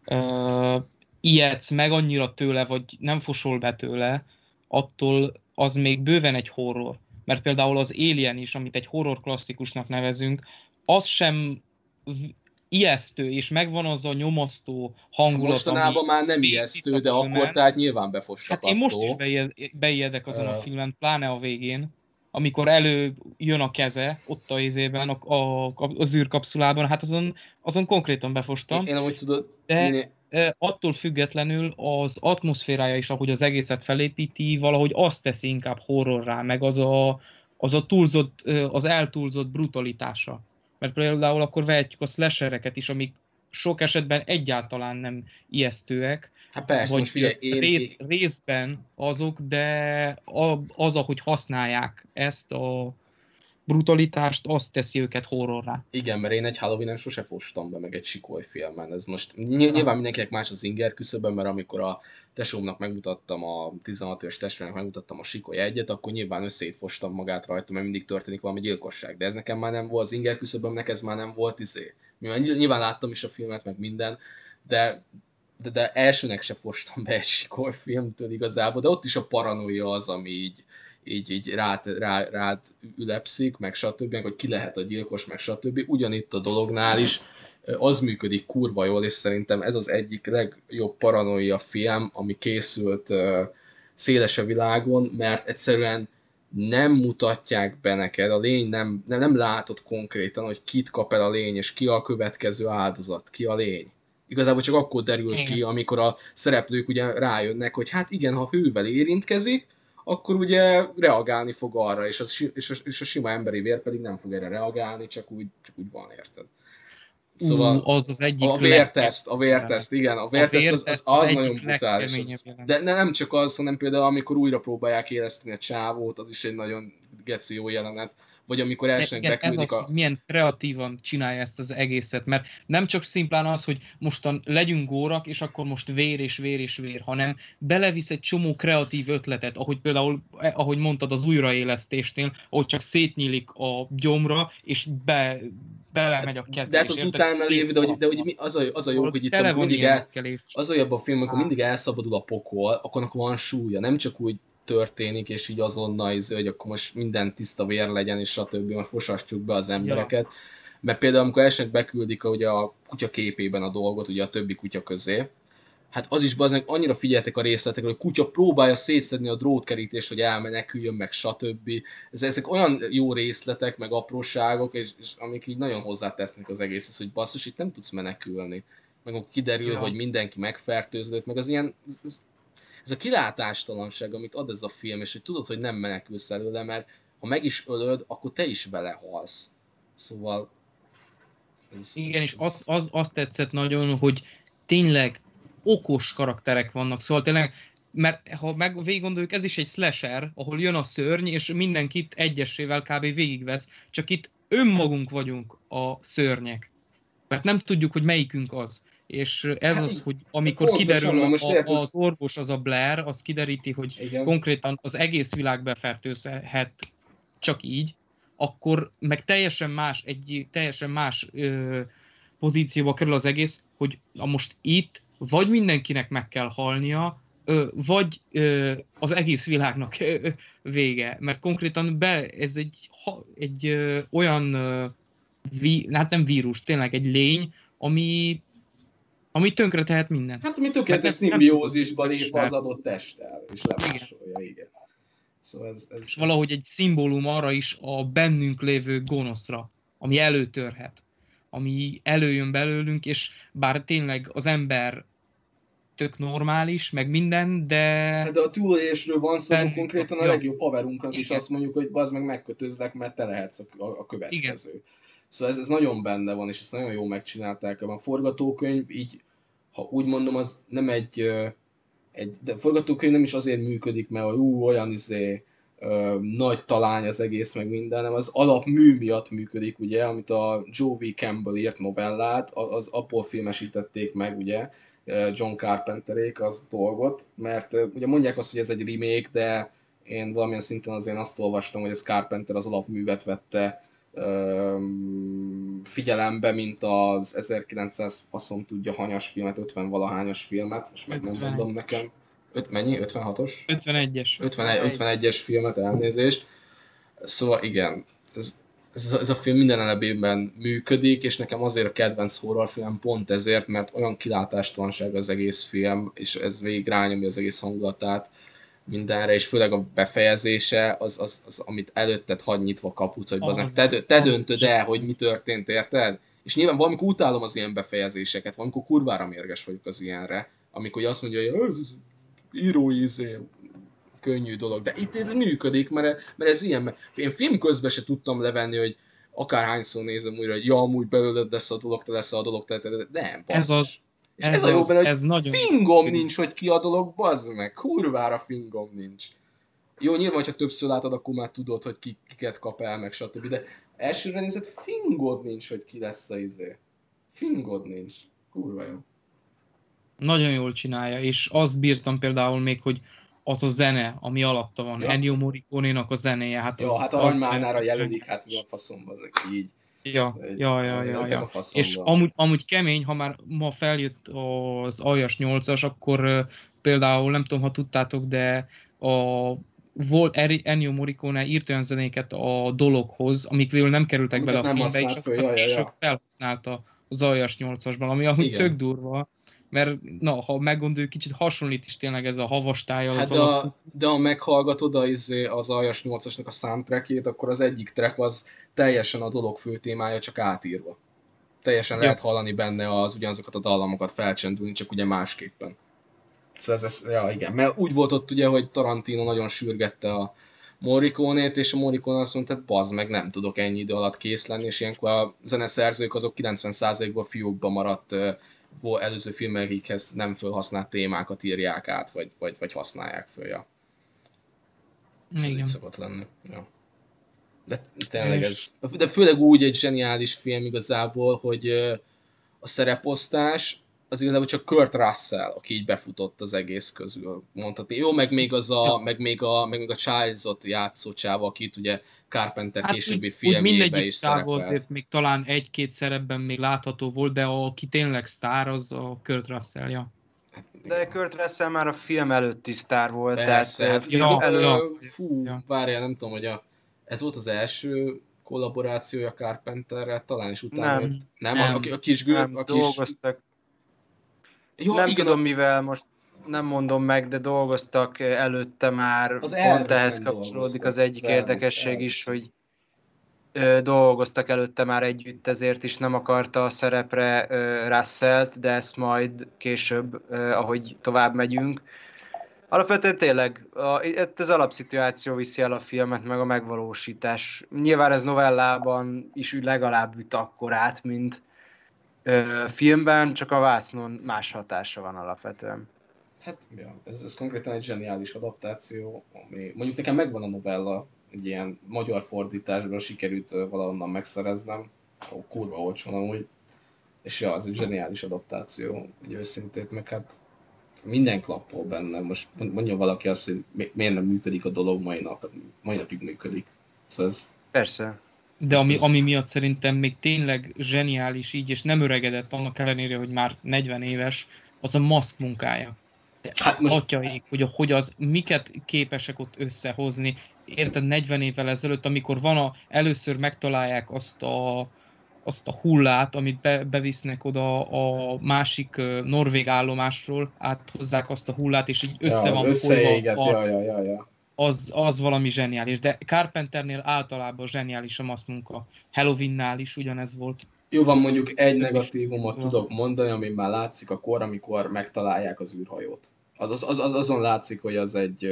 uh, ijedsz meg annyira tőle, vagy nem fosol be tőle, attól az még bőven egy horror. Mert például az Alien is, amit egy horror klasszikusnak nevezünk, az sem ijesztő, és megvan az a nyomasztó hangulat, Mostanában már nem ijesztő, de akkor mert... tehát nyilván befostak hát én most is beijedek azon a filmen, pláne a végén, amikor elő jön a keze, ott a izében, a, a, az űrkapszulában, hát azon, azon konkrétan befostam. Én, én amúgy tudod, de, attól függetlenül az atmoszférája is, ahogy az egészet felépíti, valahogy azt teszi inkább horrorrá, meg az a, az a túlzott, az eltúlzott brutalitása. Mert például akkor vehetjük a slashereket is, amik sok esetben egyáltalán nem ijesztőek. Hát persze, vagy most figyelj, én... Rész, részben azok, de az, ahogy használják ezt a brutalitást, azt teszi őket horrorra. Igen, mert én egy Halloween-en sose fostam be, meg egy sikoly filmen. Ez most nyilván mindenkinek más az inger küszöbben, mert amikor a tesómnak megmutattam, a 16 éves testvérnek megmutattam a sikoly egyet, akkor nyilván összétfostam magát rajta, mert mindig történik valami gyilkosság. De ez nekem már nem volt az inger küszöbben, ez már nem volt izé. Mivel nyilván láttam is a filmet, meg minden, de de, de elsőnek se fostam be egy sikoly filmtől igazából, de ott is a paranoia az, ami így, így, így rád, rá, rád ülepszik, meg stb., meg hogy ki lehet a gyilkos, meg stb. Ugyanitt a dolognál is az működik kurva jól, és szerintem ez az egyik legjobb paranoia film, ami készült uh, széles a világon, mert egyszerűen nem mutatják be neked, a lény nem, nem, nem látod konkrétan, hogy kit kap el a lény, és ki a következő áldozat, ki a lény. Igazából csak akkor derül igen. ki, amikor a szereplők ugye rájönnek, hogy hát igen, ha hővel érintkezik, akkor ugye reagálni fog arra, és, az, és, a, és a sima emberi vér pedig nem fog erre reagálni, csak úgy, csak úgy van, érted? Szóval uh, az az egyik a vérteszt, a vérteszt, igen, a vérteszt, az, az, az nagyon brutális. Az, de nem csak az, hanem például amikor újra próbálják éleszteni a csávót, az is egy nagyon geci jó jelenet vagy amikor elsőnek beküldik ez az, a... Milyen kreatívan csinálja ezt az egészet, mert nem csak szimplán az, hogy mostan legyünk górak, és akkor most vér és vér és vér, hanem belevisz egy csomó kreatív ötletet, ahogy például, eh, ahogy mondtad az újraélesztésnél, ahogy csak szétnyílik a gyomra, és be, belemegy a kezé. De hát az utána lévő, de, hogy, de hogy az, a, az a jó, hogy itt mindig el, az olyan a film, amikor mindig elszabadul a pokol, akkor van súlya, nem csak úgy történik, és így azonnal izé, hogy akkor most minden tiszta vér legyen, és stb. most fosastjuk be az embereket. Ja. Mert például, amikor esetleg beküldik ugye a kutya képében a dolgot, ugye a többi kutya közé, hát az is bazen, annyira figyeltek a részletekre, hogy a kutya próbálja szétszedni a drótkerítést, hogy elmeneküljön, meg stb. Ezek olyan jó részletek, meg apróságok, és, és amik így nagyon hozzátesznek az egészhez, hogy basszus, itt nem tudsz menekülni. Meg akkor kiderül, ja. hogy mindenki megfertőződött, meg az ilyen, ez, ez a kilátástalanság, amit ad ez a film, és hogy tudod, hogy nem menekülsz előle, mert ha meg is ölöd, akkor te is vele halsz. Szóval... Ez, Igen, ez, és az, az, az tetszett nagyon, hogy tényleg okos karakterek vannak, szóval tényleg mert ha meg végig gondoljuk, ez is egy slasher, ahol jön a szörny, és mindenkit egyesével kb. végigvesz, csak itt önmagunk vagyunk a szörnyek mert nem tudjuk, hogy melyikünk az. És ez Hát az, hogy amikor pontosan, kiderül na most a, az orvos, az a Blair, az kideríti, hogy Igen. konkrétan az egész világ befertőzhet csak így, akkor meg teljesen más, egy teljesen más ö, pozícióba kerül az egész, hogy a most itt vagy mindenkinek meg kell halnia, ö, vagy ö, az egész világnak ö, vége. Mert konkrétan be, ez egy, ha, egy ö, olyan, ö, ví, hát nem vírus, tényleg egy lény, ami, ami tönkre tehet mindent. Hát, ami tökéletes Hát nem- nem szimbiózisba tudjuk lép az adott testtel, és lemásolja, igen. Szóval ez, ez, és valahogy egy szimbólum arra is a bennünk lévő gonoszra, ami előtörhet, ami előjön belőlünk, és bár tényleg az ember tök normális, meg minden, de Hát de a túlélésről van szó, Bennünk konkrétan a legjobb haverunknak is Igen. azt mondjuk, hogy bazd meg megkötözlek, mert te lehetsz a, a, a következő. Szóval ez, ez nagyon benne van, és ezt nagyon jól megcsinálták. A forgatókönyv így, ha úgy mondom, az nem egy, egy de forgatókönyv nem is azért működik, mert ú, olyan izé, ö, nagy talány az egész, meg minden, hanem az alapmű miatt működik, ugye, amit a Joe V. Campbell írt novellát, az abból filmesítették meg, ugye, John Carpenterék az dolgot, mert ugye mondják azt, hogy ez egy remake, de én valamilyen szinten azért azt olvastam, hogy ez Carpenter az alapművet vette figyelembe, mint az 1900 faszom tudja hanyas filmet, 50 valahányas filmet, most meg nem 51. mondom nekem. Öt, mennyi? 56-os? 51-es. 51, 51-es filmet, elnézést. Szóval igen, ez, ez, a, ez a film minden elebében működik, és nekem azért a kedvenc horrorfilm pont ezért, mert olyan kilátástalanság az egész film, és ez végig rányomja az egész hangulatát mindenre, és főleg a befejezése, az, az, az amit előtted hagy nyitva kaput, hogy Az- te, te döntöd el, hogy mi történt, érted? És nyilván valamikor utálom az ilyen befejezéseket, valamikor kurvára mérges vagyok az ilyenre, amikor azt mondja, hogy ez írói izé, könnyű dolog, de itt ez működik, mert, mert ez ilyen, mert én film közben se tudtam levenni, hogy akárhányszor nézem újra, hogy ja, amúgy belőled lesz a dolog, te lesz a dolog, te, te, te, nem, Ez basszus. az- És ez ez, a jó benne, hogy ez nagyon fingom nincs, hogy ki a dolog, bazd meg, kurvára fingom nincs. Jó, nyilván, hogyha többször látod, akkor már tudod, hogy ki, kiket kap el, meg stb. De elsőre nézed, fingod nincs, hogy ki lesz a izé. Fingod nincs. Kurva jó. Nagyon jól csinálja, és azt bírtam például még, hogy az a zene, ami alatta van, Ja. Ennio Morricone-nak a zenéje. Hát Ja, az, hát aranymárnára jelölik, hát mi a faszomban, így. Ja, ja, ja, ja, ja. És amúgy, amúgy kemény, ha már ma feljött az aljas 8-as, akkor például nem tudom, ha tudtátok, de a volt Ennio Morricone írt olyan zenéket a dologhoz, amik végül nem kerültek Amiket bele a filmbe, és föl, azokat ja, ja, ja. később felhasználta az aljas 8-asban, ami amúgy Igen. tök durva, mert na, ha meggondoljuk, kicsit hasonlít is tényleg ez a havastája Hát az de, a, de ha meghallgatod a, izé, az Aljas 8-asnak a soundtrackjét, akkor az egyik track az teljesen a dolog fő témája, csak átírva. Teljesen Ja. lehet hallani benne az ugyanazokat a dallamokat felcsendülni, csak ugye másképpen. Szóval ez, ez, ja igen, mert úgy volt ott ugye, hogy Tarantino nagyon sürgette a Morricone-t, és a Morricone azt mondta, hogy bazd meg, nem tudok ennyi idő alatt kész lenni, és ilyenkor a zeneszerzők azok 90%-ban fiókba maradt előző filmekhez nem felhasznált témákat írják át, vagy, vagy, vagy használják föl, ja. Ez így Igen. szokott lenni. Ja. De tényleg ez, de főleg úgy egy zseniális film igazából, hogy a szereposztás az igazából csak Kurt Russell, aki így befutott az egész közül, mondhatni. Jó, meg még az a, Ja. meg még a, meg még a Childs-ot játszó csáva, akit ugye Carpenter Hát későbbi filmjébe mindegyik is távol szerepelt. azért még talán egy-két szerepben még látható volt, de aki tényleg sztár, az a Kurt Russell, ja. De Kurt Russell már a film előtti sztár volt, Persze, tehát hát ja, elő, ja. fú, Ja. várjál, nem tudom, hogy a, ez volt az első kollaborációja Carpenterrel, talán is utána Nem. jött. Nem, Nem. A, a, kis gő, nem, a kis... dolgoztak. Jó, nem igen, tudom a, mivel, most nem mondom meg, de dolgoztak előtte már, Az pont ehhez kapcsolódik az egyik az Elvis- érdekesség is, Elvis. hogy ö, dolgoztak előtte már együtt, ezért is nem akarta a szerepre ö, Russellt, de ezt majd később, ö, ahogy tovább megyünk. Alapvetően tényleg a, itt az alapszituáció viszi el a filmet, meg a megvalósítás. Nyilván ez novellában is úgy legalább üt akkorát, mint ö, filmben, csak a vásznon más hatása van alapvetően. Hát, ja, ez, ez konkrétan egy zseniális adaptáció, ami mondjuk nekem megvan a novella, egy ilyen magyar fordításban sikerült valahonnan megszereznem, ó, kurva olcsón amúgy, És ja, az egy zseniális adaptáció, hogy őszintét, meg hát minden klappol benne. Most mondja valaki azt, hogy miért nem működik a dolog mai, nap, mai napig működik. Szóval ez... Persze. De ami, ami miatt szerintem még tényleg zseniális így, és nem öregedett annak ellenére, hogy már 40 éves, az a maszk munkája. Hát most... Atyaik, hogy, hogy az miket képesek ott összehozni. Érted, 40 évvel ezelőtt, amikor van a, először megtalálják azt a, azt a hullát, amit be, bevisznek oda a másik norvég állomásról, áthozzák azt a hullát, és így össze ja, van összeéget, ja, ja, ja, ja. Az, az valami zseniális, de Carpenternél általában zseniális a masz munka. Halloweennál is ugyanez volt. Jó van, mondjuk egy negatívumot tudok mondani, ami már látszik a kor, amikor megtalálják az űrhajót. Az, az, az, azon látszik, hogy az egy,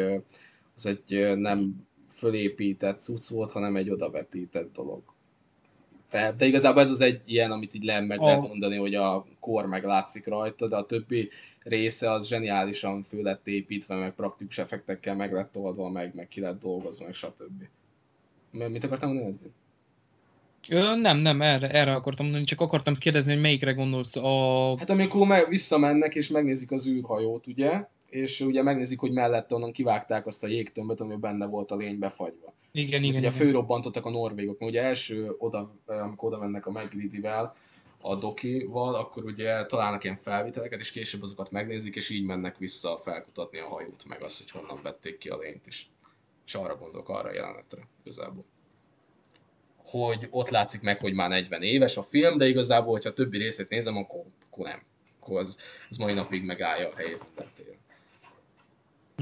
az egy nem fölépített cucc volt, hanem egy odavetített dolog. De, de igazából ez az egy ilyen, amit így lehet meg lehet mondani, hogy a kor meglátszik rajta, de a többi része az zseniálisan föl lett építve, meg praktikus effektekkel meg lett oldva, meg, meg ki lett dolgozva, meg stb. Mit akartam mondani, Edwin? Ö, nem, nem, erre, erre akartam mondani, csak akartam kérdezni, hogy melyikre gondolsz a... Hát amikor meg, visszamennek és megnézik az űrhajót, ugye? És ugye megnézik, hogy mellette onnan kivágták azt a jégtömböt, ami benne volt a lény befagyva. Igen, igen. Ugye igen. főrobbantottak a norvégok, mert ugye első oda, amikor oda mennek a McGreedy-vel, a dokival, akkor ugye találnak ilyen felvételeket, és később azokat megnézik, és így mennek vissza felkutatni a hajót, meg azt, hogy honnan vették ki a lényt is. És arra gondolok, arra a jelenetre igazából. Hogy ott látszik meg, hogy már 40 éves a film, de igazából, hogyha a többi részét nézem, akkor, akkor nem. Akkor az, az mai napig megállja a helyét minden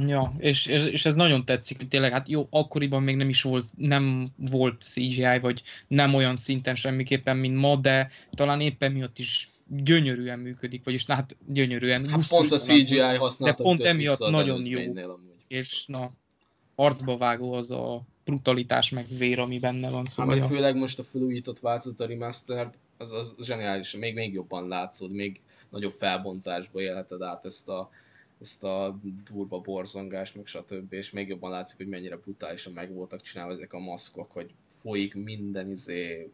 Ja, és, és, és ez nagyon tetszik, hogy tényleg, hát jó, akkoriban még nem is volt, nem volt CGI, vagy nem olyan szinten semmiképpen, mint ma, de talán éppen miatt is gyönyörűen működik, vagyis na, hát gyönyörűen. Hát pont a CGI használta, De pont emiatt nagyon jó. És na, arcba vágó az a brutalitás meg vér, ami benne van. Szóval hát főleg most a felújított változat, a remastered, az, az zseniális, még, még jobban látszod, még nagyobb felbontásba élheted át ezt a ezt a durva borzongást, meg stb. És még jobban látszik, hogy mennyire brutálisan meg voltak csinálva ezek a maszkok, hogy folyik minden izé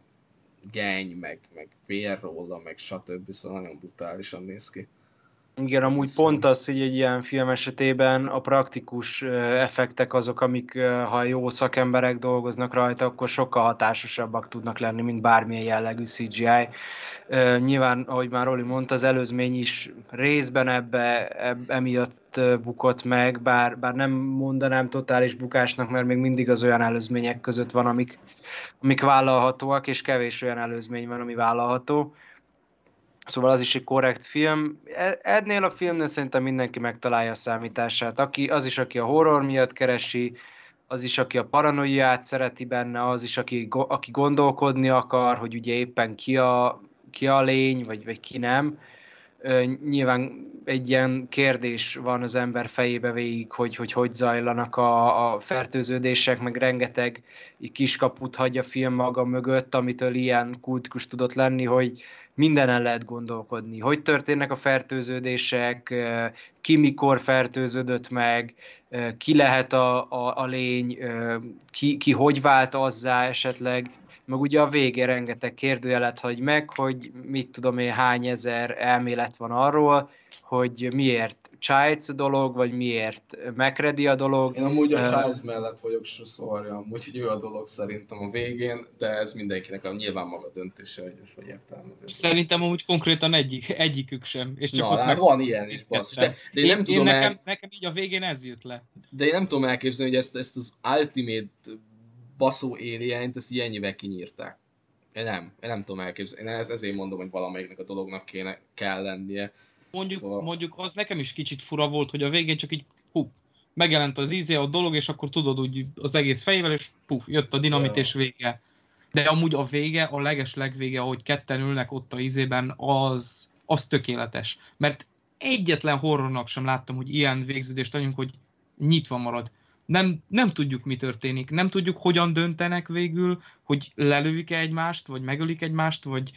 geny, meg, meg vér róla, meg stb. Szóval nagyon brutálisan néz ki. Igen, amúgy pont az, hogy egy ilyen film esetében a praktikus effektek azok, amik, ha jó szakemberek dolgoznak rajta, akkor sokkal hatásosabbak tudnak lenni, mint bármilyen jellegű CGI. Nyilván, ahogy már Roli mondta, az előzmény is részben ebbe emiatt bukott meg, bár, bár nem mondanám totális bukásnak, mert még mindig az olyan előzmények között van, amik, amik vállalhatóak, és kevés olyan előzmény van, ami vállalható. Szóval az is egy korrekt film. E, ennél a filmnél szerintem mindenki megtalálja a számítását. Aki, az is, aki a horror miatt keresi, az is, aki a paranoiát szereti benne, az is, aki, aki gondolkodni akar, hogy ugye éppen ki a, ki a lény, vagy, vagy ki nem. Nyilván egy ilyen kérdés van az ember fejébe végig, hogy hogy, hogy zajlanak a, a fertőződések, meg rengeteg kiskaput hagy a film maga mögött, amitől ilyen kultikus tudott lenni, hogy mindenen lehet gondolkodni. Hogy történnek a fertőződések, ki mikor fertőződött meg, ki lehet a, a, a lény, ki, ki hogy vált azzá esetleg, meg ugye a végén rengeteg kérdőjelet hagy meg, hogy mit tudom én, hány ezer elmélet van arról, hogy miért Child a dolog, vagy miért MacReady a dolog. Én amúgy a Child mellett vagyok szóval, amúgy hogy ő a dolog szerintem a végén, de ez mindenkinek a nyilván maga döntése, hogy, hogy értelmezés. Szerintem amúgy konkrétan egyik, egyikük sem. És csak Na, hát meg... van ilyen is, basszus. De, de én, én nem tudom én nekem, el... nekem így a végén ez jött le. De én nem tudom elképzelni, hogy ezt, ezt az Ultimate baszó alien ezt így ennyivel kinyírták. Én nem, én nem tudom elképzelni. Én ez, ezért mondom, hogy valamelyiknek a dolognak kéne, kell lennie. Mondjuk, szóval... mondjuk az nekem is kicsit fura volt, hogy a végén csak így hú, megjelent az ízé a dolog, és akkor tudod úgy az egész fejével, és puf, jött a dinamit, és vége. De amúgy a vége, a leges legvége, ahogy ketten ülnek ott a ízében, az, az tökéletes. Mert egyetlen horrornak sem láttam, hogy ilyen végződést adjunk, hogy nyitva marad nem, nem tudjuk, mi történik, nem tudjuk, hogyan döntenek végül, hogy lelőik-e egymást, vagy megölik egymást, vagy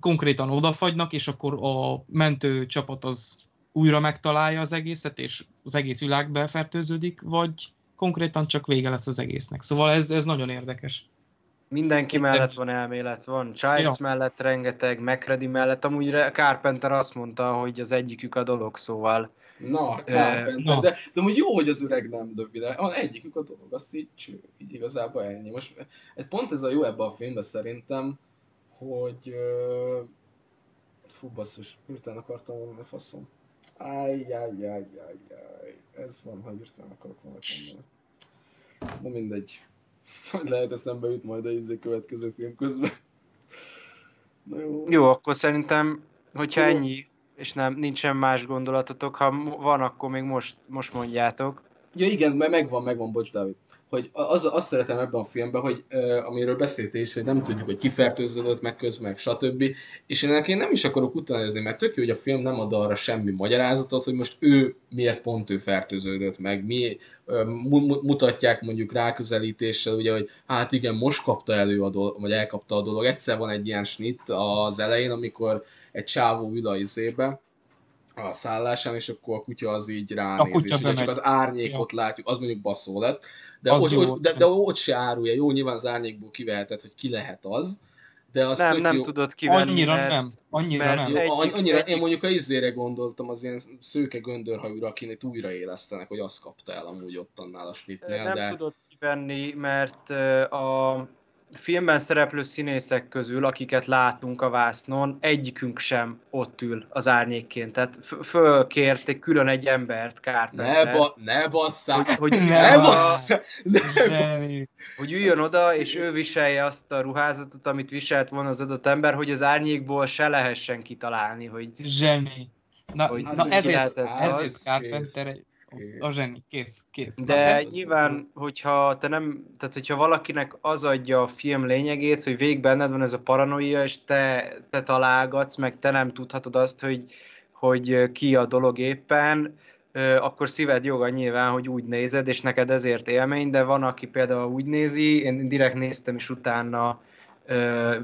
konkrétan odafagynak, és akkor a mentő csapat az újra megtalálja az egészet, és az egész világ befertőződik, vagy konkrétan csak vége lesz az egésznek. Szóval ez, ez nagyon érdekes. Mindenki Minden- mellett van elmélet, van Childs Ja. mellett rengeteg, McCready mellett, amúgy Carpenter azt mondta, hogy az egyikük a dolog, szóval Na, Carpenter, na. de, de úgy jó, hogy az öreg nem dövi le. Van egyikük a dolog, azt így, cső, így igazából ennyi. Most ez pont ez a jó ebben a filmben szerintem, hogy... Fú, basszus, hirtelen akartam mondani, faszom. Ájjájjájjájjáj, ez van, ha hirtelen akarok valamit mondani. Na mindegy. Hogy lehet eszembe jut majd a izé következő film közben. Na jó. jó, akkor szerintem, hogyha Jó. ennyi, és nem, nincsen más gondolatotok, ha van, akkor még most, most mondjátok. Ja igen, mert megvan, megvan, bocs Dávid. Hogy az, azt szeretem ebben a filmben, hogy uh, amiről beszéltél is, hogy nem tudjuk, hogy kifertőződött meg közben, meg stb. És ennek én nem is akarok utánozni, mert tök jó, hogy a film nem ad arra semmi magyarázatot, hogy most ő miért pont ő fertőződött meg, mi uh, mu- mu- mutatják mondjuk ráközelítéssel, ugye, hogy hát igen, most kapta elő a dolog, vagy elkapta a dolog. Egyszer van egy ilyen snit az elején, amikor egy csávó ül a izébe, a szállásán, és akkor a kutya az így ránéz, és ugye csak az árnyékot látjuk, az mondjuk baszó lett, de, Az ott, jó. ott, de, de ott se árulja, jó, nyilván az árnyékból kivehetett, hogy ki lehet az, de az nem, nem jó. tudod kivenni, Annyira mert nem, annyira mert nem. Jó, Egyik- an- annyira, én egyik- mondjuk a izére gondoltam, az ilyen szőke göndörhajúra, akinek újraélesztenek, hogy azt kapta el amúgy ott annál a snitnél, nem de... tudod kivenni, mert a filmben szereplő színészek közül, akiket látunk a vásznon, egyikünk sem ott ül az árnyékként. Tehát f- fölkérték külön egy embert, Ne, Carpenter, ba, ne basszál! hogy, hogy, Ne Ne basszál! Ne basszál! Zseni. hogy üljön oda, és ő viselje azt a ruházatot, amit viselt volna az adott ember, hogy az árnyékból se lehessen kitalálni, hogy Zseni. Na, Hogy na ezért, ezért Carpenter egy-. A zseni, kész, kész. Na, De ez- nyilván, hogyha te nem, tehát hogyha valakinek az adja a film lényegét, hogy végig benned van ez a paranoia, és te, te találgatsz, meg te nem tudhatod azt, hogy, hogy ki a dolog éppen, akkor szíved joga nyilván, hogy úgy nézed, és neked ezért élmény, de van, aki például úgy nézi, én direkt néztem is utána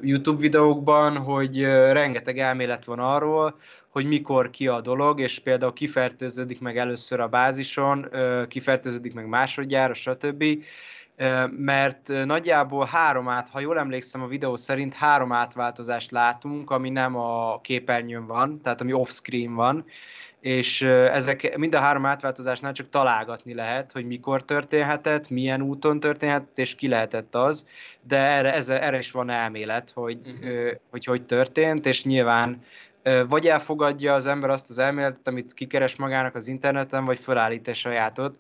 YouTube videókban, hogy rengeteg elmélet van arról, hogy mikor ki a dolog, és például kifertőződik meg először a bázison, kifertőződik meg másodjára, stb. Mert nagyjából három át, ha jól emlékszem a videó szerint, három átváltozást látunk, ami nem a képernyőn van, tehát ami off-screen van, és ezek mind a három átváltozásnál csak találgatni lehet, hogy mikor történhetett, milyen úton történhetett, és ki lehetett az, de erre, ez, erre is van elmélet, hogy, ö, hogy hogy történt, és nyilván vagy elfogadja az ember azt az elméletet, amit kikeres magának az interneten, vagy felállít egy sajátot,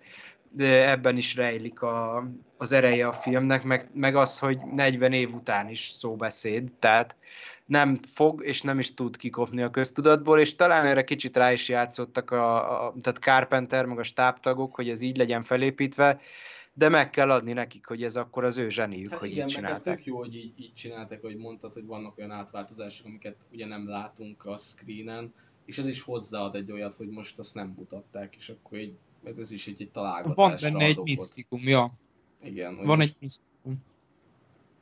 de ebben is rejlik a, az ereje a filmnek, meg, meg az, hogy 40 év után is szóbeszéd, tehát nem fog és nem is tud kikopni a köztudatból, és talán erre kicsit rá is játszottak a, a tehát Carpenter, meg a stábtagok, hogy ez így legyen felépítve, de meg kell adni nekik, hogy ez akkor az ő zseniük, Hát hogy igen, így meg hát csinálták. tök jó, hogy így, így csináltak, hogy mondtad, hogy vannak olyan átváltozások, amiket ugye nem látunk a screenen, és ez is hozzáad egy olyat, hogy most azt nem mutatták, és akkor így, ez ez is egy, egy Van találgatásra benne ad egy misztikum, ja. Igen, hogy Van most, egy misztikum.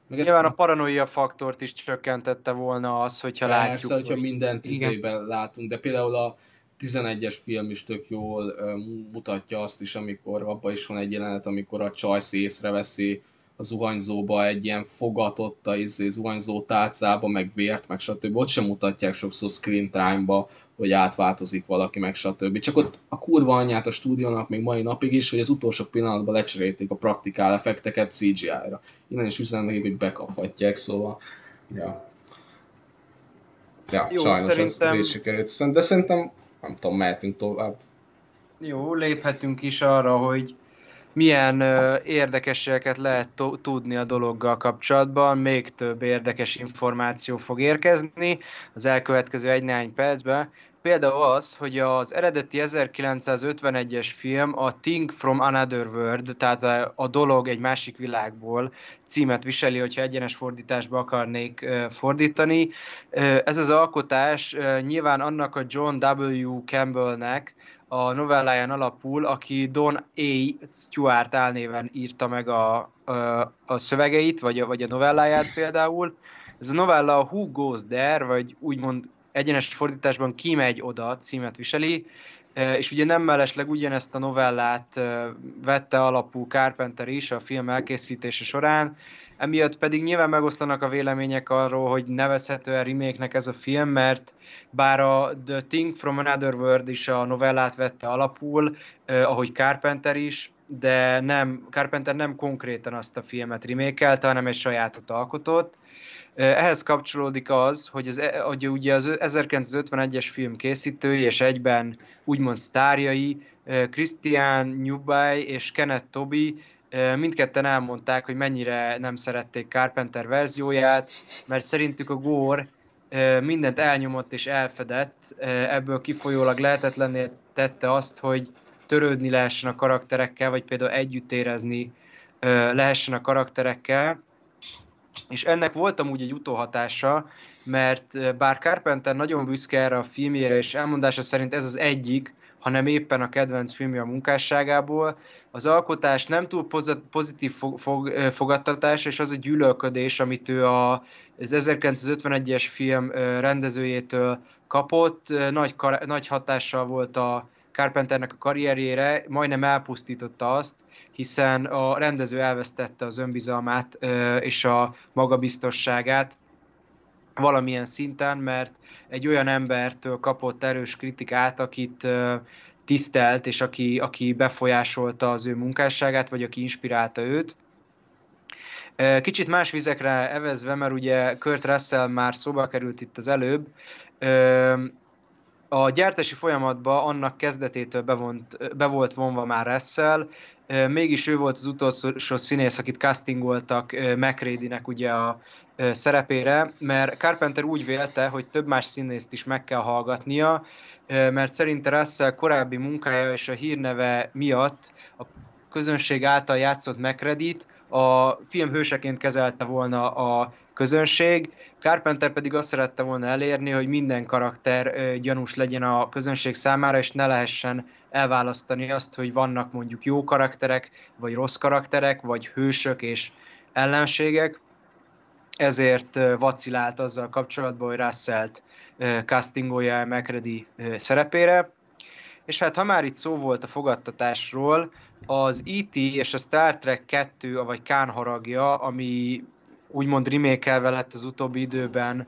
meg ez Nyilván a paranoia faktort is csökkentette volna az, hogyha persze, látjuk, hogyha hogy mindent izében látunk, de például a 11-es film is tök jól mutatja azt is, amikor abban is van egy jelenet, amikor a Csajsz észreveszi a zuhanyzóba egy ilyen fogatott a izé, zuhanyzó tálcába, meg vért, meg stb. Ott sem mutatják sokszor screen time-ba, hogy átváltozik valaki, meg stb. Csak ott a kurva anyját a stúdiónak még mai napig is, hogy az utolsó pillanatban lecserélték a praktikál effekteket CGI-ra. Innen is üzenem nekik, hogy bekaphatják, szóval... Ja. Ja, Jó, sajnos ez, ez szerintem- így sikerült. De szerintem, nem tudom, mehetünk tovább. Jó, léphetünk is arra, hogy milyen ö, érdekességeket lehet tudni a dologgal kapcsolatban. Még több érdekes információ fog érkezni az elkövetkező egy-néhány percben. Például az, hogy az eredeti 1951-es film a Thing from Another World, tehát a, a dolog egy másik világból címet viseli, hogyha egyenes fordításba akarnék fordítani. Ez az alkotás nyilván annak a John W. Campbellnek, a novelláján alapul, aki Don A. Stewart álnéven írta meg a, a, a szövegeit, vagy a, vagy a novelláját például. Ez a novella a Who Goes There, vagy úgymond egyenes fordításban Ki megy oda címet viseli. és ugye nem mellesleg ugyanezt a novellát vette alapú Carpenter is a film elkészítése során, emiatt pedig nyilván megoszlanak a vélemények arról, hogy nevezhető-e remake ez a film, mert bár a The Thing from Another World is a novellát vette alapul, ahogy Carpenter is, de nem, Carpenter nem konkrétan azt a filmet remékelte, hanem egy sajátot alkotott. Ehhez kapcsolódik az, hogy, az, e, hogy ugye az 1951-es film készítői és egyben úgymond sztárjai, Christian Newby és Kenneth Toby mindketten elmondták, hogy mennyire nem szerették Carpenter verzióját, mert szerintük a Gore mindent elnyomott és elfedett, ebből kifolyólag lehetetlenné tette azt, hogy törődni lehessen a karakterekkel, vagy például együtt érezni lehessen a karakterekkel. És ennek volt amúgy egy utóhatása, mert bár Carpenter nagyon büszke erre a filmjére, és elmondása szerint ez az egyik, hanem éppen a kedvenc filmje a munkásságából, az alkotás nem túl pozitív fog, és az a gyűlölködés, amit ő a, az 1951-es film rendezőjétől kapott, nagy, nagy hatással volt a Carpenternek a karrierjére, majdnem elpusztította azt, hiszen a rendező elvesztette az önbizalmát és a magabiztosságát valamilyen szinten, mert egy olyan embertől kapott erős kritikát, akit tisztelt, és aki, aki befolyásolta az ő munkásságát, vagy aki inspirálta őt. Kicsit más vizekre evezve, mert ugye Kurt Russell már szóba került itt az előbb, a gyártási folyamatban annak kezdetétől bevont, be volt vonva már Russell, mégis ő volt az utolsó színész, akit castingoltak McReady-nek ugye a szerepére, mert Carpenter úgy vélte, hogy több más színészt is meg kell hallgatnia, mert szerinte Russell korábbi munkája és a hírneve miatt a közönség által játszott McReady-t a film hőseként kezelte volna a közönség, Carpenter pedig azt szerette volna elérni, hogy minden karakter gyanús legyen a közönség számára, és ne lehessen elválasztani azt, hogy vannak mondjuk jó karakterek, vagy rossz karakterek, vagy hősök és ellenségek. Ezért vacilált azzal kapcsolatban, hogy Russell-t castingolja McReady szerepére. És hát ha már itt szó volt a fogadtatásról, az E.T. és a Star Trek 2, vagy Kán haragja, ami úgymond remékelve lett az utóbbi időben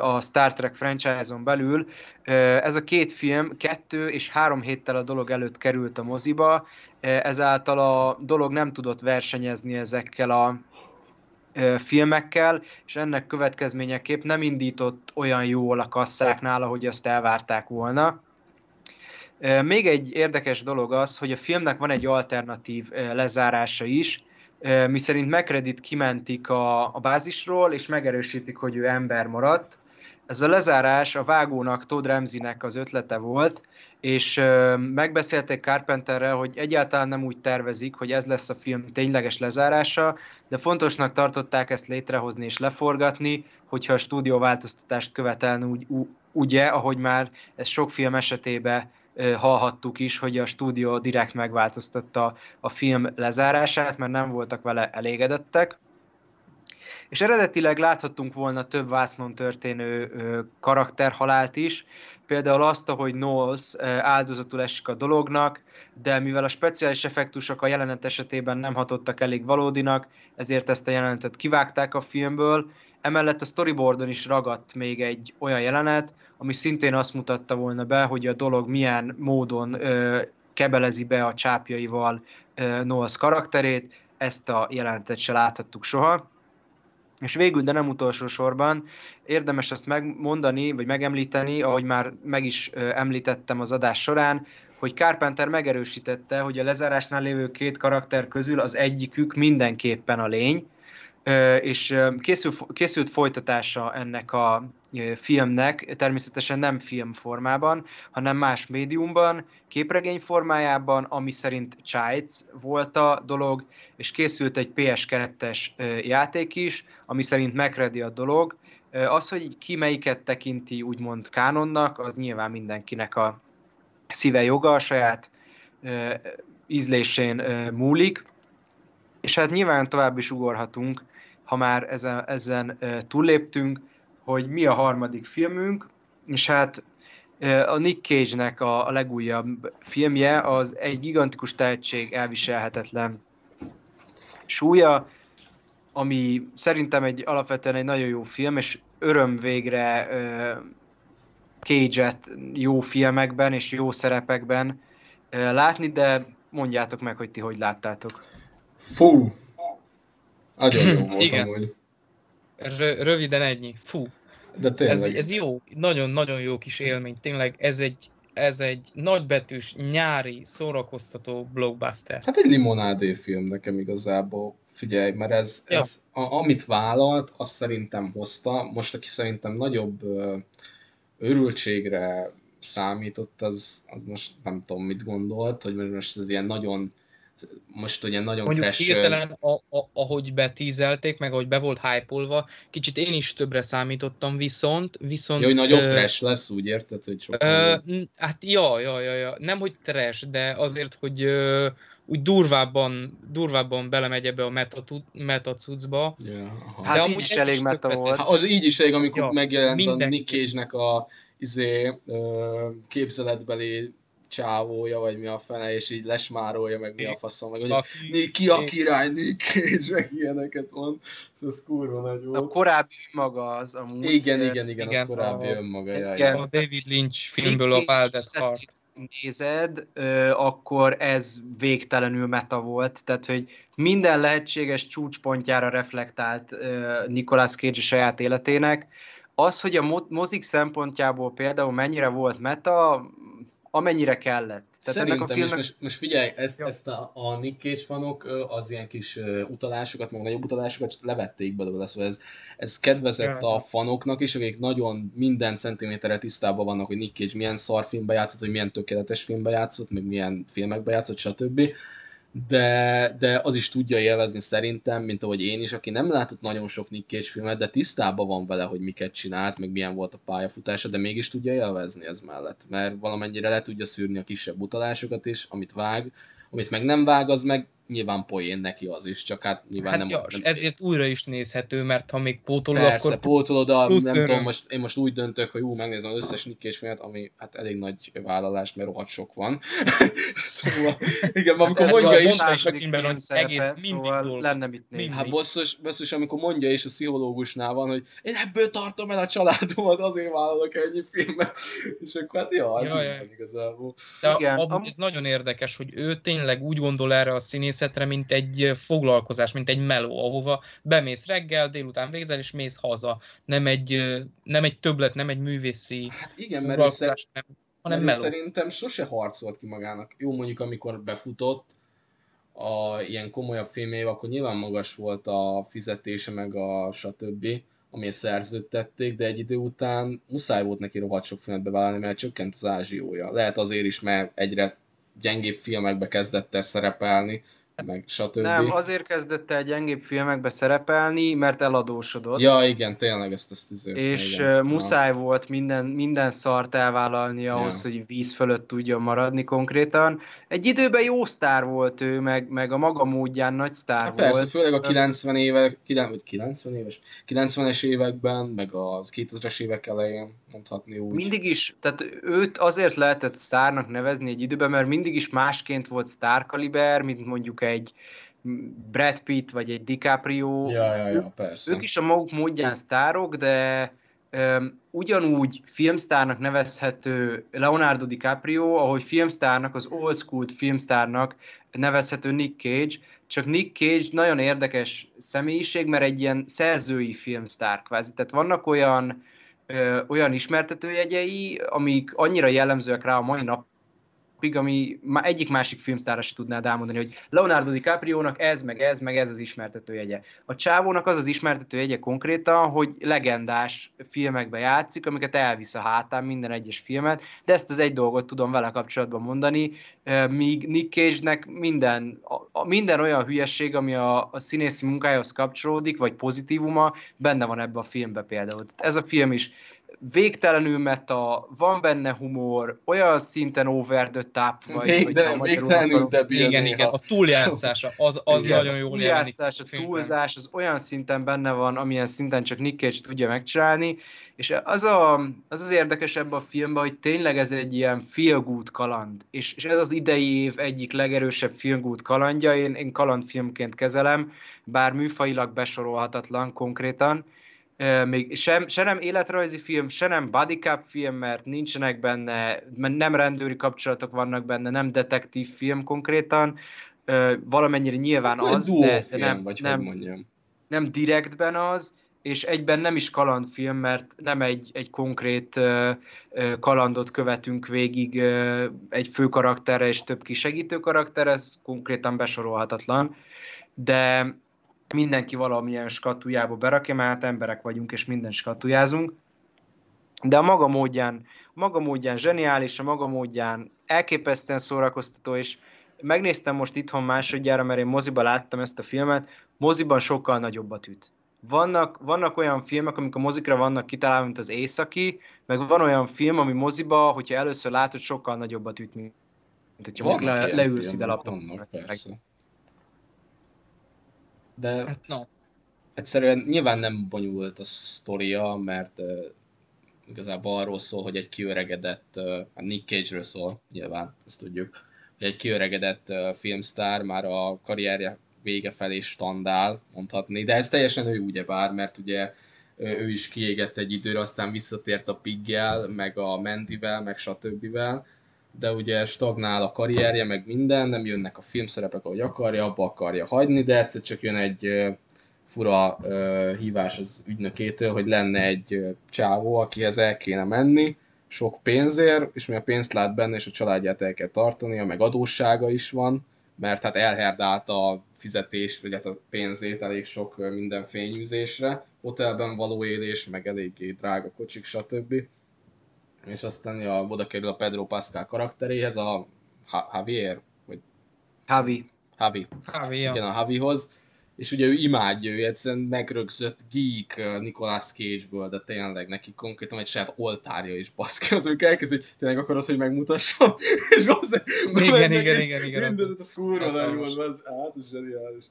a Star Trek franchise-on belül. Ez a két film kettő és három héttel a dolog előtt került a moziba, ezáltal a dolog nem tudott versenyezni ezekkel a filmekkel, és ennek következményeképp nem indított olyan jól a kasszáknál, ahogy azt elvárták volna. Még egy érdekes dolog az, hogy a filmnek van egy alternatív lezárása is, miszerint McCredit kimentik a, a bázisról, és megerősítik, hogy ő ember maradt. Ez a lezárás a vágónak, Todd Ramsey-nek az ötlete volt, és megbeszélték Carpenterrel, hogy egyáltalán nem úgy tervezik, hogy ez lesz a film tényleges lezárása, de fontosnak tartották ezt létrehozni és leforgatni, hogyha a stúdió változtatást követelne úgy, ugye, ahogy már ez sok film esetében hallhattuk is, hogy a stúdió direkt megváltoztatta a film lezárását, mert nem voltak vele elégedettek. És eredetileg láthattunk volna több vásznon történő karakterhalált is, például azt, hogy Knowles áldozatul esik a dolognak, de mivel a speciális effektusok a jelenet esetében nem hatottak elég valódinak, ezért ezt a jelenetet kivágták a filmből. Emellett a storyboardon is ragadt még egy olyan jelenet, ami szintén azt mutatta volna be, hogy a dolog milyen módon ö, kebelezi be a csápjaival ö, Knowles karakterét, ezt a jelenetet se láthattuk soha. És végül, de nem utolsó sorban, érdemes ezt megmondani, vagy megemlíteni, ahogy már meg is említettem az adás során, hogy Carpenter megerősítette, hogy a lezárásnál lévő két karakter közül az egyikük mindenképpen a lény, és készül, készült folytatása ennek a filmnek, természetesen nem film formában, hanem más médiumban, képregény formájában, ami szerint Chides volt a dolog, és készült egy PS2-es játék is, ami szerint megredi a dolog. Az, hogy ki melyiket tekinti úgymond kánonnak, az nyilván mindenkinek a szíve joga, a saját ízlésén múlik, és hát nyilván tovább is ugorhatunk, ha már ezen, ezen túlléptünk, hogy mi a harmadik filmünk, és hát A Nick Cage-nek a, a legújabb filmje az egy gigantikus tehetség elviselhetetlen súlya, ami szerintem egy alapvetően egy nagyon jó film, és öröm végre Cage-et jó filmekben és jó szerepekben látni, de mondjátok meg, hogy ti hogy láttátok. Fú! Nagyon jó volt Igen. amúgy. Rö- röviden ennyi. Fú. De Ez, tényleg. ez jó, nagyon-nagyon jó kis élmény. Tényleg ez egy, ez egy nagybetűs, nyári, szórakoztató blockbuster. Hát egy limonádé film nekem igazából. Figyelj, mert ez, Ja. ez a, amit vállalt, azt szerintem hozta. Most, aki szerintem nagyobb ö, örültségre számított, az, az most nem tudom, mit gondolt, hogy most, most ez ilyen nagyon, most ugye nagyon Mondjuk trash, hirtelen, a, a, ahogy betízelték, meg ahogy be volt hype kicsit én is többre számítottam, viszont... viszont ja, hogy nagyobb ö, trash lesz, úgy érted, hogy sokkal Ö, jobb. hát ja, ja, ja, ja, nem hogy trash, de azért, hogy ö, úgy durvábban, durvábban belemegy ebbe a meta, meta cuccba. Aha. Hát De így is elég meta volt. Hát az így is elég, amikor Ja, megjelent a mindenki. Nick Cage-nek a izé, ö, képzeletbeli csávója, vagy mi a fene, és így lesmárolja, meg mi a faszom, meg hogy Aki- Nick, ki a király, Nick Cage, meg ilyeneket mond. Szóval ez kurva nagy A volt. korábbi maga az amúgy. Igen, ö, igen, igen, az igen, korábbi a- önmaga. Igen. ja. A David Lynch filmből a Wild at Heart. nézed, akkor ez végtelenül meta volt, tehát hogy minden lehetséges csúcspontjára reflektált Nicolas Cage a saját életének. Az, hogy a mo- mozik szempontjából például mennyire volt meta, amennyire kellett. Tehát ennek a Szerintem, és filmnek most, most figyelj, ezt, Ja. ezt a, a Nick Cage fanok az ilyen kis utalásokat, meg nagyobb utalásokat levették belőle, szóval ez, ez kedvezett Ja. a fanoknak is, akik nagyon minden centiméterre tisztában vannak, hogy Nick Cage milyen szarfilmbe játszott, hogy milyen tökéletes filmbe játszott, meg milyen filmekbe játszott, stb. De, de az is tudja élvezni szerintem, mint ahogy én is, aki nem látott nagyon sok Nick Cage filmet, de tisztában van vele, hogy miket csinált, meg milyen volt a pályafutása, de mégis tudja élvezni ez mellett, mert valamennyire le tudja szűrni a kisebb utalásokat is, amit vág, amit meg nem vág, az meg nyilván poén neki az is, csak hát nyilván Hát nem, ja, nem ezért újra is nézhető, mert ha még pótolod, Persze, akkor pótolod, a, plusz nem öröm. tudom, most, én most úgy döntök, hogy ú, megnézem az összes Cage filmet, ami hát elég nagy vállalás, mert rohadt sok van. szóval, igen, amikor ez mondja is, a szerepe, egész mindig szóval dolgozik. lenne mit nézni. Hát bosszus, bosszus, amikor mondja is a pszichológusnál van, hogy én ebből tartom el a családomat, azért vállalok ennyi filmet. És akkor hát Ja, ja. van igazából. De Igen, amúgy am- ez nagyon érdekes, hogy ő tényleg úgy gondol erre a színészetre, mint egy foglalkozás, mint egy meló, ahova bemész reggel, délután végzel, és mész haza. Nem egy, nem egy többlet, nem egy művészi Hát igen, mert ő, szer- nem, hanem mert meló. szerintem sose harcolt ki magának. Jó, mondjuk amikor befutott, a ilyen komolyabb filmjével, akkor nyilván magas volt a fizetése, meg a stb., ami szerződtették, de egy idő után muszáj volt neki rohadt sok filmet bevállalni, mert csökkent az ázsiója. Lehet azért is, mert egyre gyengébb filmekbe kezdett el szerepelni, meg stb. Nem, azért kezdett el gyengébb filmekbe szerepelni, mert eladósodott. Ja, igen, tényleg ezt, ezt izé, És igen. muszáj volt minden, minden szart elvállalni ahhoz, Ja. hogy víz fölött tudjon maradni konkrétan. Egy időben jó sztár volt ő, meg, meg a maga módján nagy sztár persze, volt. főleg a 90 évek, 9, vagy 90 éves, 90-es években, meg az 2000-es évek elején, mondhatni úgy. Mindig is, tehát őt azért lehetett sztárnak nevezni egy időben, mert mindig is másként volt sztárkaliber, mint mondjuk egy Brad Pitt vagy egy DiCaprio. Ja, ja, ja, persze. Ők is a maguk módján sztárok, de ugyanúgy filmsztárnak nevezhető Leonardo DiCaprio, ahogy filmsztárnak, az old school filmsztárnak nevezhető Nick Cage, csak Nick Cage nagyon érdekes személyiség, mert egy ilyen szerzői filmsztár kvázi. Tehát vannak olyan, ö, olyan ismertetőjegyei, amik annyira jellemzőek rá a mai napig, ami egyik másik filmsztárra se tudnád elmondani, hogy Leonardo DiCaprio-nak ez, meg ez, meg ez az ismertetőjegye. A csávónak az az ismertetőjegye konkrétan, hogy legendás filmekbe játszik, amiket elvisz a hátán minden egyes filmet, de ezt az egy dolgot tudom vele kapcsolatban mondani, míg Nick Cage-nek minden, a, minden olyan hülyeség, ami a, a színészi munkájához kapcsolódik, vagy pozitívuma, benne van ebbe a filmbe például. Tehát ez a film is végtelenül meta, van benne humor, olyan szinten over the top, vagy, Végtelen, vagy végtelenül debil Igen, néha. igen, a túljátszása, az, az igen, nagyon jól jelenik. túljátszás, a túlzás, az olyan szinten benne van, amilyen szinten csak Nick Cage tudja megcsinálni, és az, a, az az érdekes ebben a filmben, hogy tényleg ez egy ilyen feel good kaland, és, és ez az idei év egyik legerősebb feel good kalandja, én, én kalandfilmként kezelem, bár műfajilag besorolhatatlan konkrétan, még sem, se nem életrajzi film, se nem body cup film, mert nincsenek benne, mert nem rendőri kapcsolatok vannak benne, nem detektív film konkrétan, valamennyire nyilván Akkor az, de, duófilm, de nem, vagy nem, hogy mondjam. nem direktben az, és egyben nem is kalandfilm, mert nem egy, egy konkrét ö, ö, kalandot követünk végig ö, egy fő karakterre és több kisegítő karakter, ez konkrétan besorolhatatlan, de mindenki valamilyen skatujába berakja, mert hát emberek vagyunk, és minden skatujázunk. De a maga módján, maga módján zseniális, a maga módján elképesztően szórakoztató, és megnéztem most itthon másodjára, mert én moziba láttam ezt a filmet, moziban sokkal nagyobbat üt. Vannak, vannak olyan filmek, amik a mozikra vannak kitalálva, mint az északi, meg van olyan film, ami moziba, hogyha először látod, sokkal nagyobbat üt, mint hogyha le, leülsz ide laptopon. De Hát, no. egyszerűen nyilván nem bonyolult a sztoria, mert uh, igazából arról szól, hogy egy kiöregedett, uh, Nick Cage-ről szól, nyilván, ezt tudjuk, hogy egy kiöregedett uh, filmsztár már a karrierje vége felé standál, mondhatni, de ez teljesen ő ugyebár, mert ugye ő is kiégett egy időre, aztán visszatért a Piggel, meg a Mendivel, meg stb. De ugye stagnál a karrierje, meg minden, nem jönnek a filmszerepek, ahogy akarja, abba akarja hagyni, de egyszer csak jön egy fura hívás az ügynökétől, hogy lenne egy csávó, akihez el kéne menni, sok pénzért, és mi a pénzt lát benne, és a családját el kell tartania, meg adóssága is van, mert hát elherdált a fizetés, vagy hát a pénzét elég sok minden fényűzésre, hotelben való élés, meg eléggé drága kocsik, stb. És aztán ja, oda kerül a Pedro Pascal karakteréhez, a Javier, vagy Havi. Javi, Kávé, igen, a Javihoz, és ugye ő imádja, ő egyszerűen megrögzött geek Nicolas Cage-ből, de tényleg neki konkrétan egy saját oltárja is baszki, az amikor elkezd, hogy tényleg akarod, hogy megmutassam, és az Igen, igen, igen, igen, Mindenet, az kurva nagy volt, az, hát ez zseniális.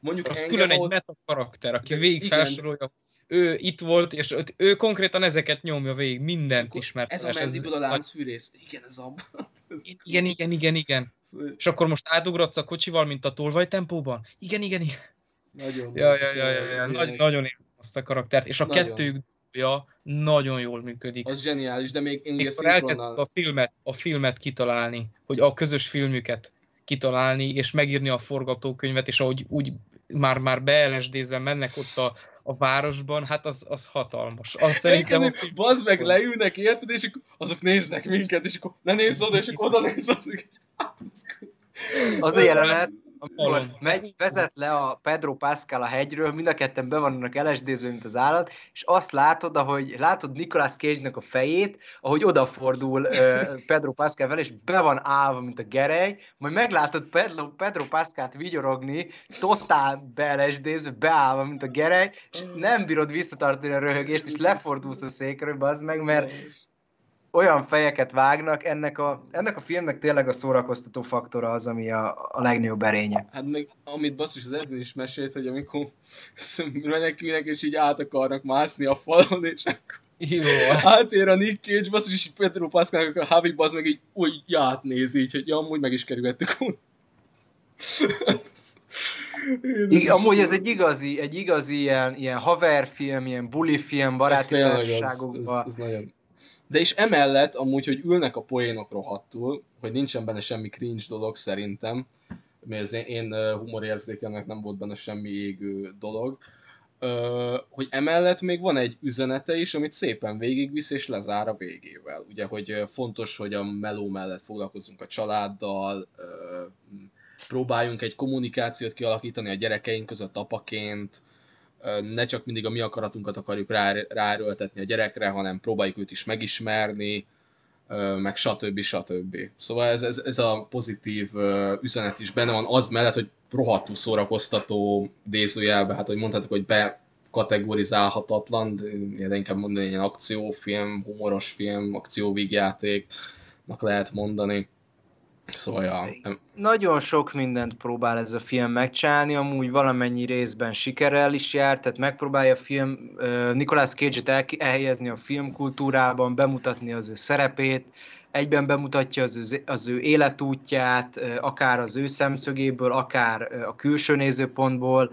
Mondjuk Az engem külön egy meta karakter, aki végig igen. felsorolja, ő itt volt, és ő, konkrétan ezeket nyomja végig, mindent ismert. Ez a Mendiből a láncfűrész. Igen, ez abban. Igen, igen, igen, igen. És akkor most átugratsz a kocsival, mint a tolvajtempóban? Igen, igen, igen. Nagyon. Ja, ja, ja, ja, ja. Ez Nagy, ilyenek. nagyon azt a karaktert, és a Nagyon. kettőjük ja, nagyon jól működik. Az zseniális, de még én szinkronnal... a filmet, a filmet kitalálni, hogy a közös filmüket kitalálni, és megírni a forgatókönyvet, és ahogy úgy már, már beelesdézve mennek ott a, a városban, hát az, az hatalmas. Az szerintem film... bazd meg, leülnek, érted, és akkor azok néznek minket, és akkor ne nézz oda, és akkor oda nézz, bazd meg. Hát, Az a jelenet. Megy, vezet le a Pedro Pascal a hegyről, mind a ketten be vannak elesdézve, mint az állat, és azt látod, ahogy látod Nicolas Cage-nek a fejét, ahogy odafordul uh, Pedro Pascal fel, és be van állva, mint a gerej, majd meglátod Pedro, Pedro Pascalt vigyorogni, totál beelesdézve, beállva, mint a gerej, és nem bírod visszatartani a röhögést, és lefordulsz a székről, az meg, mert olyan fejeket vágnak, ennek a, ennek a filmnek tényleg a szórakoztató faktora az, ami a, a legnagyobb erénye. Hát meg, amit basszus az Edwin is mesélt, hogy amikor menekülnek, és így át akarnak mászni a falon, és akkor Jó. átér a Nick Cage, basszus, és Pedro Pascal, a Javi bazd meg így úgy átnéz így, hogy ja, amúgy meg is kerülhettük. I, amúgy ez egy igazi, egy igazi ilyen, ilyen haverfilm, ilyen bulifilm, baráti társaságokban. az, az nagyon. De és emellett amúgy, hogy ülnek a poénok rohadtul, hogy nincsen benne semmi cringe dolog szerintem, mert az én, én humorérzékemnek nem volt benne semmi égő dolog, ö, hogy emellett még van egy üzenete is, amit szépen végigvisz és lezár a végével. Ugye, hogy fontos, hogy a meló mellett foglalkozunk a családdal, ö, próbáljunk egy kommunikációt kialakítani a gyerekeink között apaként, ne csak mindig a mi akaratunkat akarjuk rá, ráerőltetni a gyerekre, hanem próbáljuk őt is megismerni, meg stb. stb. Szóval ez, ez, ez a pozitív üzenet is benne van, az mellett, hogy rohadtul szórakoztató idézőjelben, hát hogy mondhatok, hogy be kategorizálhatatlan, de inkább mondani egy akciófilm, humoros film, akcióvígjátéknak lehet mondani. Szóval, ja. Nagyon sok mindent próbál ez a film megcsinálni, amúgy valamennyi részben sikerrel is jár, tehát megpróbálja a film uh, Nicolas Cage-et elhelyezni a filmkultúrában, bemutatni az ő szerepét, egyben bemutatja az ő, az ő életútját, akár az ő szemszögéből, akár a külső nézőpontból.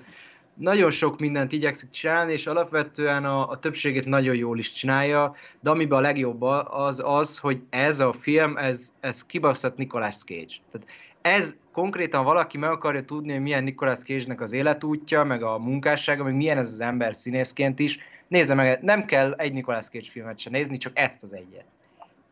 Nagyon sok mindent igyekszik csinálni, és alapvetően a, a többségét nagyon jól is csinálja, de amiben a legjobb az az, hogy ez a film, ez, ez kibaszott Nicolas Cage. Tehát ez konkrétan valaki meg akarja tudni, hogy milyen Nicolas Cage-nek az életútja, meg a munkássága, meg milyen ez az ember színészként is, nézze meg, nem kell egy Nicolas Cage filmet sem nézni, csak ezt az egyet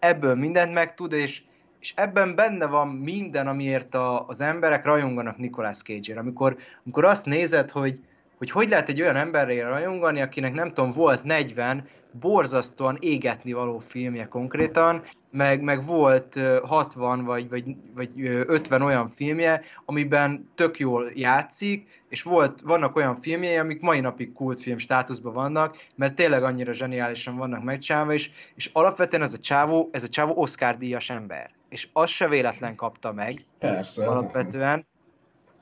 ebből mindent megtud, és, és ebben benne van minden, amiért a, az emberek rajonganak Nicolas Cage-ért. Amikor, amikor azt nézed, hogy, hogy hogy lehet egy olyan emberre rajongani, akinek nem tudom, volt 40 borzasztóan égetni való filmje konkrétan, meg, meg volt 60 vagy, vagy, vagy 50 olyan filmje, amiben tök jól játszik, és volt, vannak olyan filmjei, amik mai napig kultfilm státuszban vannak, mert tényleg annyira zseniálisan vannak megcsinálva, és, és alapvetően ez a csávó, ez a csávó Oscar díjas ember. És azt se véletlen kapta meg. Persze. Alapvetően.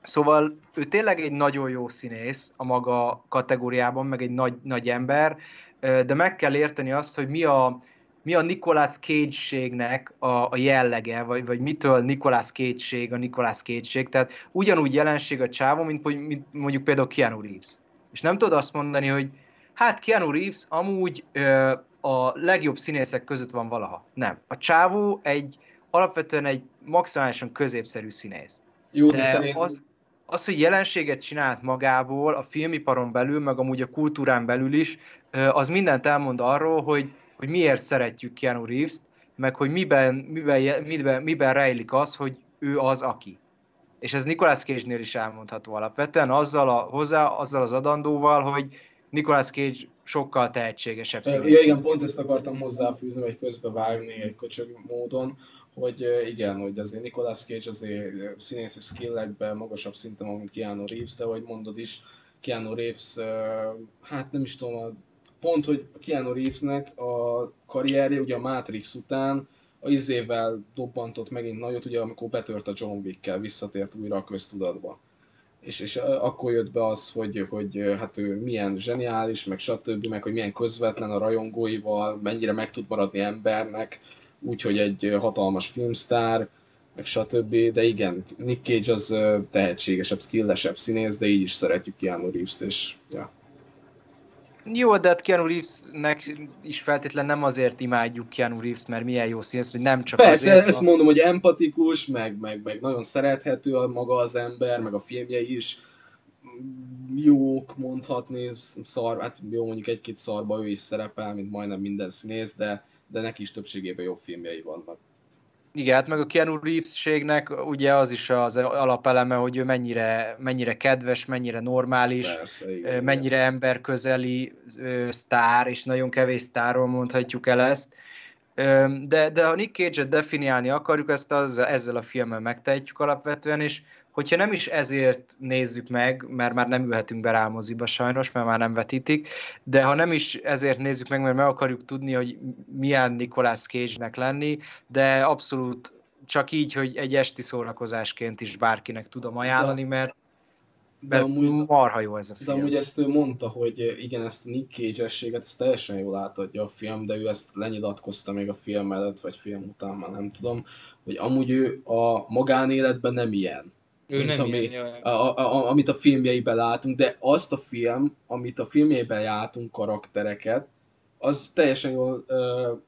Szóval ő tényleg egy nagyon jó színész a maga kategóriában, meg egy nagy, nagy ember, de meg kell érteni azt, hogy mi a, mi a Nicolas Cage-ségnek a, a jellege, vagy, vagy mitől Nicolas Cage-ség a Nicolas Cage-ség. Tehát ugyanúgy jelenség a csávó, mint, mint mondjuk például Keanu Reeves. És nem tudod azt mondani, hogy hát Keanu Reeves amúgy ö, a legjobb színészek között van valaha. Nem. A csávó egy alapvetően egy maximálisan középszerű színész. Jó, de, de szerint... az, az, hogy jelenséget csinált magából a filmiparon belül, meg amúgy a kultúrán belül is, az mindent elmond arról, hogy, hogy miért szeretjük Keanu Reeves-t, meg hogy miben, miben, miben, miben rejlik az, hogy ő az, aki. És ez Nicolas Cage-nél is elmondható alapvetően, azzal, a, hozzá, azzal az adandóval, hogy Nicolas Cage sokkal tehetségesebb. Ja, igen, pont ezt akartam hozzáfűzni, vagy közbevágni egy kocsog módon, hogy igen, hogy azért Nicolas Cage azért színészi skillekben magasabb szinten van, mint Keanu Reeves, de ahogy mondod is, Keanu Reeves, hát nem is tudom, pont, hogy Keanu Reevesnek a karrierje ugye a Matrix után a izével dobbantott megint nagyot, ugye amikor betört a John Wick-kel, visszatért újra a köztudatba. És, és akkor jött be az, hogy, hogy hát ő milyen zseniális, meg stb., meg hogy milyen közvetlen a rajongóival, mennyire meg tud maradni embernek, úgyhogy egy hatalmas filmsztár, meg stb. De igen, Nick Cage az tehetségesebb, skillesebb színész, de így is szeretjük Keanu Reeves-t, és ja. Jó, de hát Keanu Reevesnek is feltétlen nem azért imádjuk Keanu Reeves, mert milyen jó színész, hogy nem csak Persze, azért, ezt a... mondom, hogy empatikus, meg, meg, meg nagyon szerethető a maga az ember, meg a filmjei is jók mondhatni, szar, hát jó mondjuk egy-két szarba ő is szerepel, mint majdnem minden színész, de de neki is többségében jobb filmjei vannak. Igen, hát meg a Keanu Reeves-ségnek ugye az is az alapeleme, hogy ő mennyire, mennyire kedves, mennyire normális, Persze, igen, mennyire igen. emberközeli sztár, és nagyon kevés sztárról mondhatjuk el ezt. De, de ha Nick Cage-et definiálni akarjuk, ezt az, ezzel a filmmel megtehetjük alapvetően, és hogyha nem is ezért nézzük meg, mert már nem ülhetünk be rá moziba sajnos, mert már nem vetítik, de ha nem is ezért nézzük meg, mert meg akarjuk tudni, hogy milyen Nicolas Cage-nek lenni, de abszolút csak így, hogy egy esti szórakozásként is bárkinek tudom ajánlani, mert de amúgy, marha jó ez a film. De amúgy ezt ő mondta, hogy igen, ezt Nick Cage-ességet, ezt teljesen jól átadja a film, de ő ezt lenyilatkozta még a film előtt, vagy film után, már nem tudom, hogy amúgy ő a magánéletben nem ilyen. Ő mint nem ami, ilyen, a, a, a, amit a filmjeiben látunk, de azt a film, amit a filmjeiben látunk karaktereket, az teljesen jól, uh,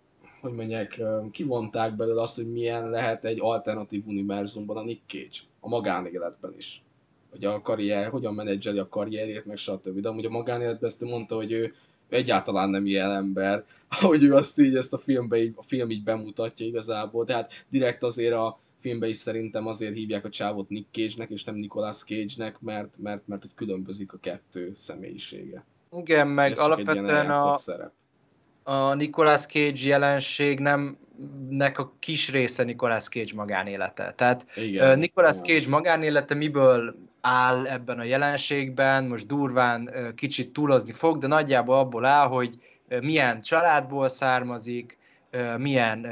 hogy mondják, kivonták belőle azt, hogy milyen lehet egy alternatív univerzumban a Nick Cage, a magánéletben is. Hogy a karrier, hogyan menedzseli a karrierjét, meg stb. De amúgy a magánéletben ezt ő mondta, hogy ő egyáltalán nem ilyen ember, ahogy ő azt így ezt a filmbe így, a film így bemutatja igazából, tehát direkt azért a filmben is szerintem azért hívják a csávot Nick Cage-nek, és nem Nicolas Cage-nek, mert, mert, mert hogy különbözik a kettő személyisége. Igen, meg Ez alapvetően a, szerep. a Nicolas Cage jelenség nem nek a kis része Nicolas Cage magánélete. Tehát Igen, Nicolas Cage magánélete miből áll ebben a jelenségben, most durván kicsit túlozni fog, de nagyjából abból áll, hogy milyen családból származik, milyen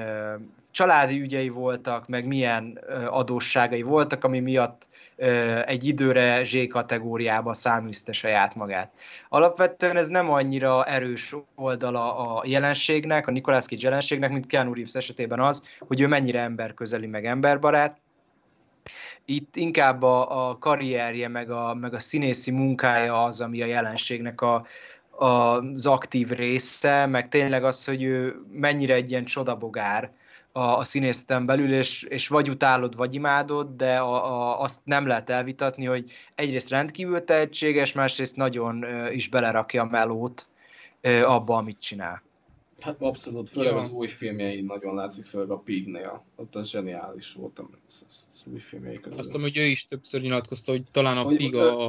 családi ügyei voltak, meg milyen adósságai voltak, ami miatt egy időre Z kategóriába száműzte saját magát. Alapvetően ez nem annyira erős oldala a jelenségnek, a Cage jelenségnek, mint Keanu Reeves esetében az, hogy ő mennyire emberközeli, meg emberbarát. Itt inkább a, a karrierje, meg a, meg a színészi munkája az, ami a jelenségnek a, a, az aktív része, meg tényleg az, hogy ő mennyire egy ilyen csodabogár, a, a színészeten belül, és, és vagy utálod, vagy imádod, de a, a, azt nem lehet elvitatni, hogy egyrészt rendkívül tehetséges, másrészt nagyon is belerakja a melót abba, amit csinál. Hát abszolút, főleg ja. az új filmjei nagyon látszik, főleg a Pignél. Ott az zseniális volt az, az új filmjei közül. Azt hogy ő is többször nyilatkozta, hogy talán a hogy, Pig a,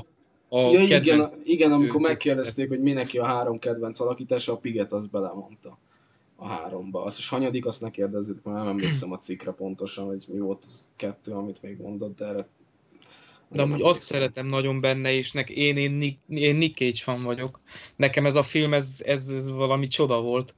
a ja, igen, igen, amikor megkérdezték, hogy mi neki a három kedvenc alakítása, a Piget az belemondta a háromba. Azt is hanyadik, azt ne kérdezzük, mert nem emlékszem a cikkre pontosan, hogy mi volt az kettő, amit még mondott, de erre de amúgy azt szeretem nagyon benne, és nek, én, én, Nick, én Nick Cage fan vagyok. Nekem ez a film, ez, ez, ez valami csoda volt,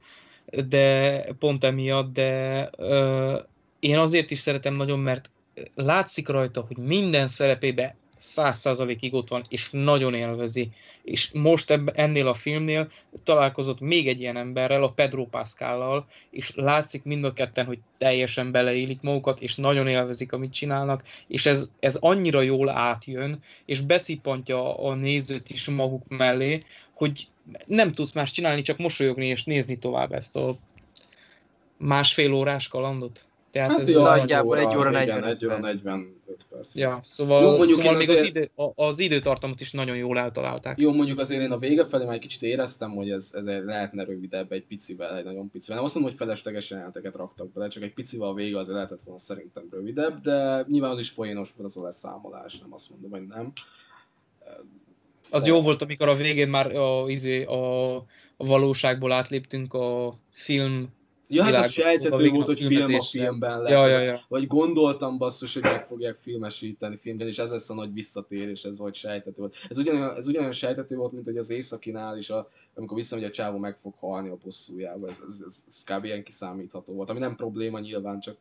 de pont emiatt, de ö, én azért is szeretem nagyon, mert látszik rajta, hogy minden szerepébe száz százalékig ott van, és nagyon élvezi. És most ebb, ennél a filmnél találkozott még egy ilyen emberrel, a Pedro Pascallal, és látszik mind a ketten, hogy teljesen beleélik magukat, és nagyon élvezik, amit csinálnak, és ez, ez annyira jól átjön, és beszippantja a nézőt is maguk mellé, hogy nem tudsz más csinálni, csak mosolyogni és nézni tovább ezt a másfél órás kalandot. Tehát hát ez jó, nagyjából egy óra, 40 egy óra 45 perc. Ja, szóval, jó, mondjuk szóval még azért... az, idő, az időtartamot is nagyon jól eltalálták. Jó, mondjuk azért én a vége felé már egy kicsit éreztem, hogy ez, ez lehetne rövidebb egy picivel, egy nagyon picivel. Nem azt mondom, hogy feleslegesen jelenteket raktak bele, csak egy picivel a vége azért lehetett volna szerintem rövidebb, de nyilván az is poénos volt az a leszámolás, nem azt mondom, hogy nem. Az de... jó volt, amikor a végén már a, izé, a, a valóságból átléptünk a film Ja, hát az sejtető volt, hogy film a filmben lesz. Ja, ja, ja. Vagy gondoltam basszus, hogy meg fogják filmesíteni filmben, és ez lesz a nagy visszatérés, ez volt sejtető volt. Ez ugyanolyan, ez ugyanolyan sejtető volt, mint hogy az északinál is, a, amikor visszamegy a csávó meg fog halni a bosszújába. Ez, ez, ez, ez kb. ilyen kiszámítható volt, ami nem probléma nyilván, csak,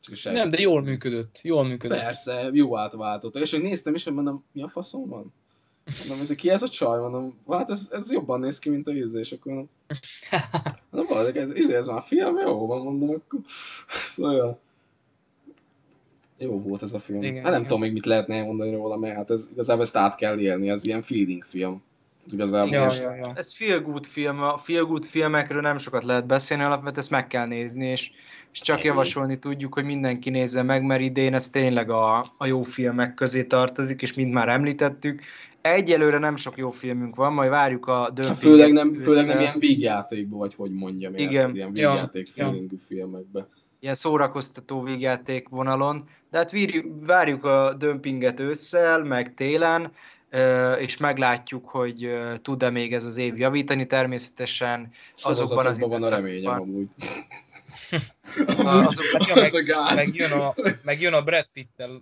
csak Nem, de jól működött. Jól működött. Persze, jó átváltott. És hogy néztem is, hogy mondom, mi a faszom van? Mondom, ez ki ez a csaj? Mondom, hát ez, ez jobban néz ki, mint a íze, és akkor mondom, mondom, ez, ez, ez már film, jó van, mondom, akkor szóval jó volt ez a film. Igen, hát nem igen. tudom még mit lehetne mondani róla, mert hát ez igazából ezt át kell élni, ez ilyen feeling film. Ez igazából ja, ja, ja. Ez feel good film, a feel good filmekről nem sokat lehet beszélni, alapvetően ezt meg kell nézni, és, és csak javasolni tudjuk, hogy mindenki nézze meg, mert idén ez tényleg a, a jó filmek közé tartozik, és mint már említettük, Egyelőre nem sok jó filmünk van, majd várjuk a döntést. Hát főleg nem, főleg nem ilyen vígjátékban, vagy hogy mondjam, Igen. ilyen vígjáték ja, feelingű ja. filmekbe. Ilyen szórakoztató vígjáték vonalon, de hát várjuk a dömpinget ősszel, meg télen, és meglátjuk, hogy tud-e még ez az év javítani. Természetesen azokban az van a reményem amúgy. Azok, az meg, a gáz. Megjön a, megjön a Brad Pitt-tel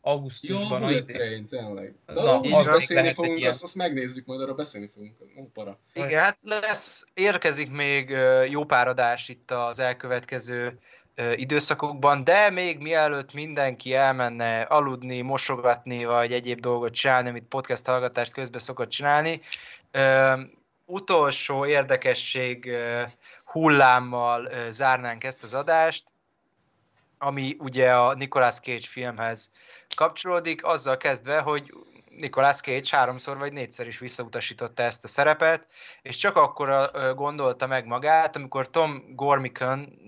augusztusban. Jó, Bullet Train, tényleg. De Na, arra az beszélni fogunk, azt, azt, megnézzük, majd arra beszélni fogunk. Nem para. Igen, hát lesz, érkezik még jó páradás itt az elkövetkező időszakokban, de még mielőtt mindenki elmenne aludni, mosogatni, vagy egyéb dolgot csinálni, amit podcast hallgatást közben szokott csinálni, utolsó érdekesség hullámmal zárnánk ezt az adást, ami ugye a Nicolas Cage filmhez kapcsolódik, azzal kezdve, hogy Nicolas Cage háromszor vagy négyszer is visszautasította ezt a szerepet, és csak akkor gondolta meg magát, amikor Tom Gormican,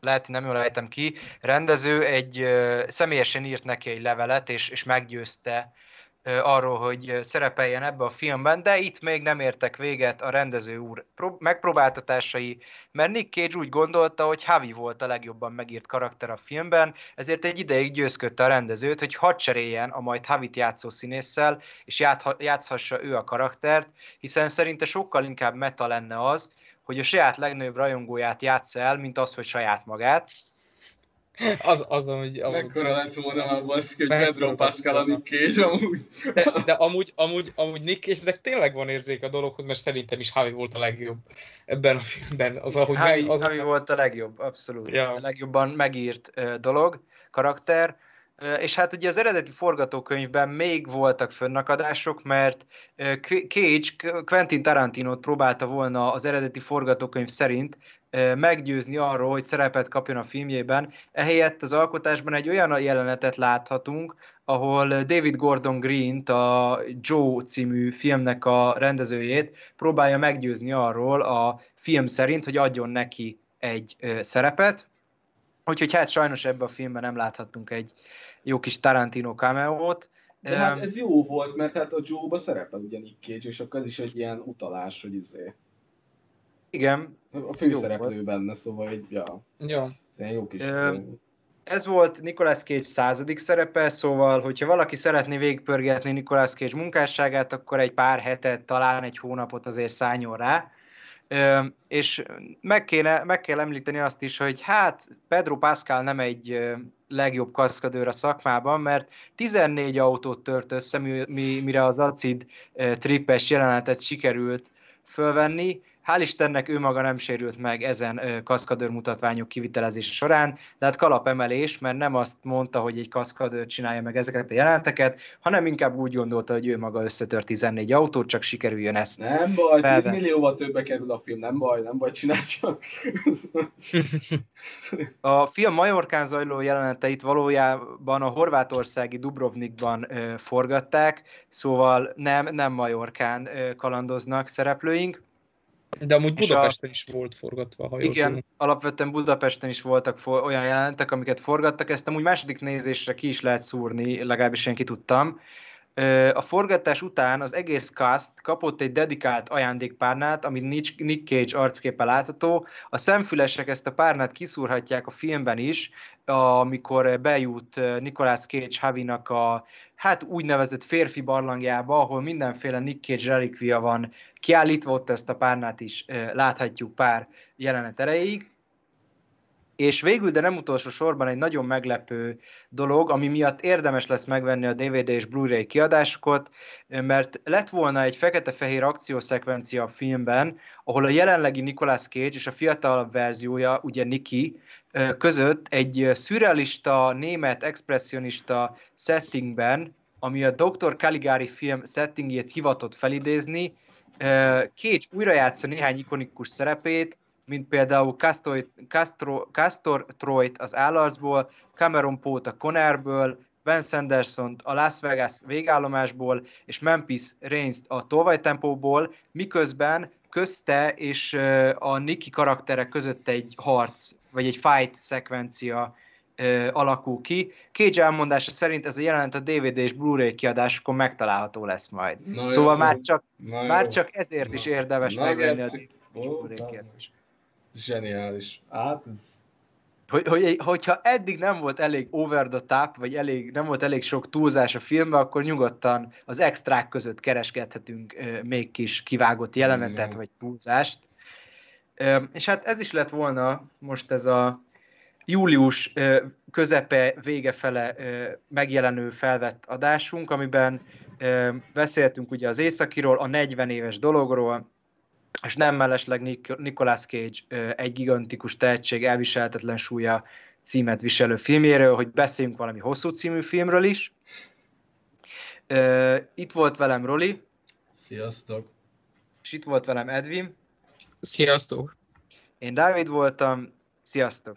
lehet, nem jól ejtem ki, rendező egy személyesen írt neki egy levelet, és, és meggyőzte arról, hogy szerepeljen ebbe a filmben, de itt még nem értek véget a rendező úr megpróbáltatásai, mert Nick Cage úgy gondolta, hogy Havi volt a legjobban megírt karakter a filmben, ezért egy ideig győzködte a rendezőt, hogy hadd cseréljen a majd Havit játszó színésszel, és játszhassa ő a karaktert, hiszen szerinte sokkal inkább meta lenne az, hogy a saját legnagyobb rajongóját játsza el, mint az, hogy saját magát, Az, az, hogy... amúgy- Mekkora lett volna már baszki, hogy Mekkora Pedro Pascal a. Nick Cage amúgy. De, de amúgy, amúgy, amúgy Nick cage tényleg van érzék a dologhoz, mert szerintem is Harvey volt a legjobb ebben a filmben. Az, ahogy Harvey, meg, az, Harvey volt a legjobb, abszolút. Ja. A legjobban megírt dolog, karakter. És hát ugye az eredeti forgatókönyvben még voltak fönnakadások, mert Cage Qu- Quentin Tarantinot próbálta volna az eredeti forgatókönyv szerint meggyőzni arról, hogy szerepet kapjon a filmjében. Ehelyett az alkotásban egy olyan jelenetet láthatunk, ahol David Gordon Green-t, a Joe című filmnek a rendezőjét próbálja meggyőzni arról a film szerint, hogy adjon neki egy szerepet. Úgyhogy hát sajnos ebben a filmben nem láthattunk egy jó kis Tarantino cameo-t. De hát ez jó volt, mert hát a Joe-ba szerepel ugye Nick Cage, és akkor ez is egy ilyen utalás, hogy izé. Igen, A főszereplő benne, szóval egy, ja, ja. ez jó kis... Öm, izé. ez volt Nicolas Cage századik szerepe, szóval, hogyha valaki szeretné végigpörgetni Nicolas Cage munkásságát, akkor egy pár hetet, talán egy hónapot azért szálljon rá. Ö, és meg, kéne, meg kell említeni azt is, hogy hát Pedro Pascal nem egy ö, legjobb kaszkadőr a szakmában, mert 14 autót tört össze, mi, mi, mire az acid ö, trippes jelenetet sikerült fölvenni. Hál' Istennek ő maga nem sérült meg ezen kaszkadőr mutatványok kivitelezése során, de hát kalapemelés, mert nem azt mondta, hogy egy kaszkadőr csinálja meg ezeket a jeleneteket, hanem inkább úgy gondolta, hogy ő maga összetör 14 autót, csak sikerüljön ezt Nem baj, 10 Felven. millióval többe kerül a film, nem baj, nem baj, csinálj csak. A film Majorkán zajló jeleneteit valójában a horvátországi Dubrovnikban forgatták, szóval nem, nem Majorkán kalandoznak szereplőink. De amúgy És a- Budapesten is volt forgatva, ha Igen, tudom. alapvetően Budapesten is voltak for- olyan jelenetek, amiket forgattak, ezt amúgy második nézésre ki is lehet szúrni, legalábbis én ki tudtam. A forgatás után az egész cast kapott egy dedikált ajándékpárnát, ami Nick Cage arcképe látható. A szemfülesek ezt a párnát kiszúrhatják a filmben is, amikor bejut Nicolas Cage Havinak a hát úgynevezett férfi barlangjába, ahol mindenféle Nick Cage relikvia van kiállítva, ott ezt a párnát is láthatjuk pár jelenet erejéig. És végül, de nem utolsó sorban egy nagyon meglepő dolog, ami miatt érdemes lesz megvenni a DVD és Blu-ray kiadásokat, mert lett volna egy fekete-fehér akciószekvencia a filmben, ahol a jelenlegi Nicolas Cage és a fiatalabb verziója, ugye Nicky, ö, között egy szürrealista, német, expressionista settingben, ami a Dr. Caligari film settingjét hivatott felidézni, Cage újra játsza néhány ikonikus szerepét, mint például Castor, Castro, Castor Troyt az Állarcból, Cameron Poe-t a Conárből, Ben sanderson a Las Vegas végállomásból, és Memphis Reigns-t a tolvajtempóból, miközben közte és a Nicky karaktere között egy harc, vagy egy fight szekvencia alakul ki. Cage elmondása szerint ez a jelenet a DVD és Blu-ray kiadásokon megtalálható lesz majd. Na szóval jó, már csak, már jó. csak ezért is Na, érdemes na, megvenni a. DVD és Blu-ray kiadást. Zseniális. Hát ez... hogy, hogy, hogyha eddig nem volt elég over the top, vagy elég, nem volt elég sok túlzás a filmben, akkor nyugodtan az extrák között kereskedhetünk ö, még kis kivágott jelenetet, Igen. vagy túlzást. Ö, és hát ez is lett volna most ez a július ö, közepe, vége fele ö, megjelenő felvett adásunk, amiben beszéltünk ugye az északiról, a 40 éves dologról, és nem mellesleg Nik- Nicolas Cage egy gigantikus tehetség elviselhetetlen súlya címet viselő filmjéről, hogy beszéljünk valami hosszú című filmről is. Itt volt velem Roli, Sziasztok. és itt volt velem Edwin. Sziasztok! Én Dávid voltam. Sziasztok!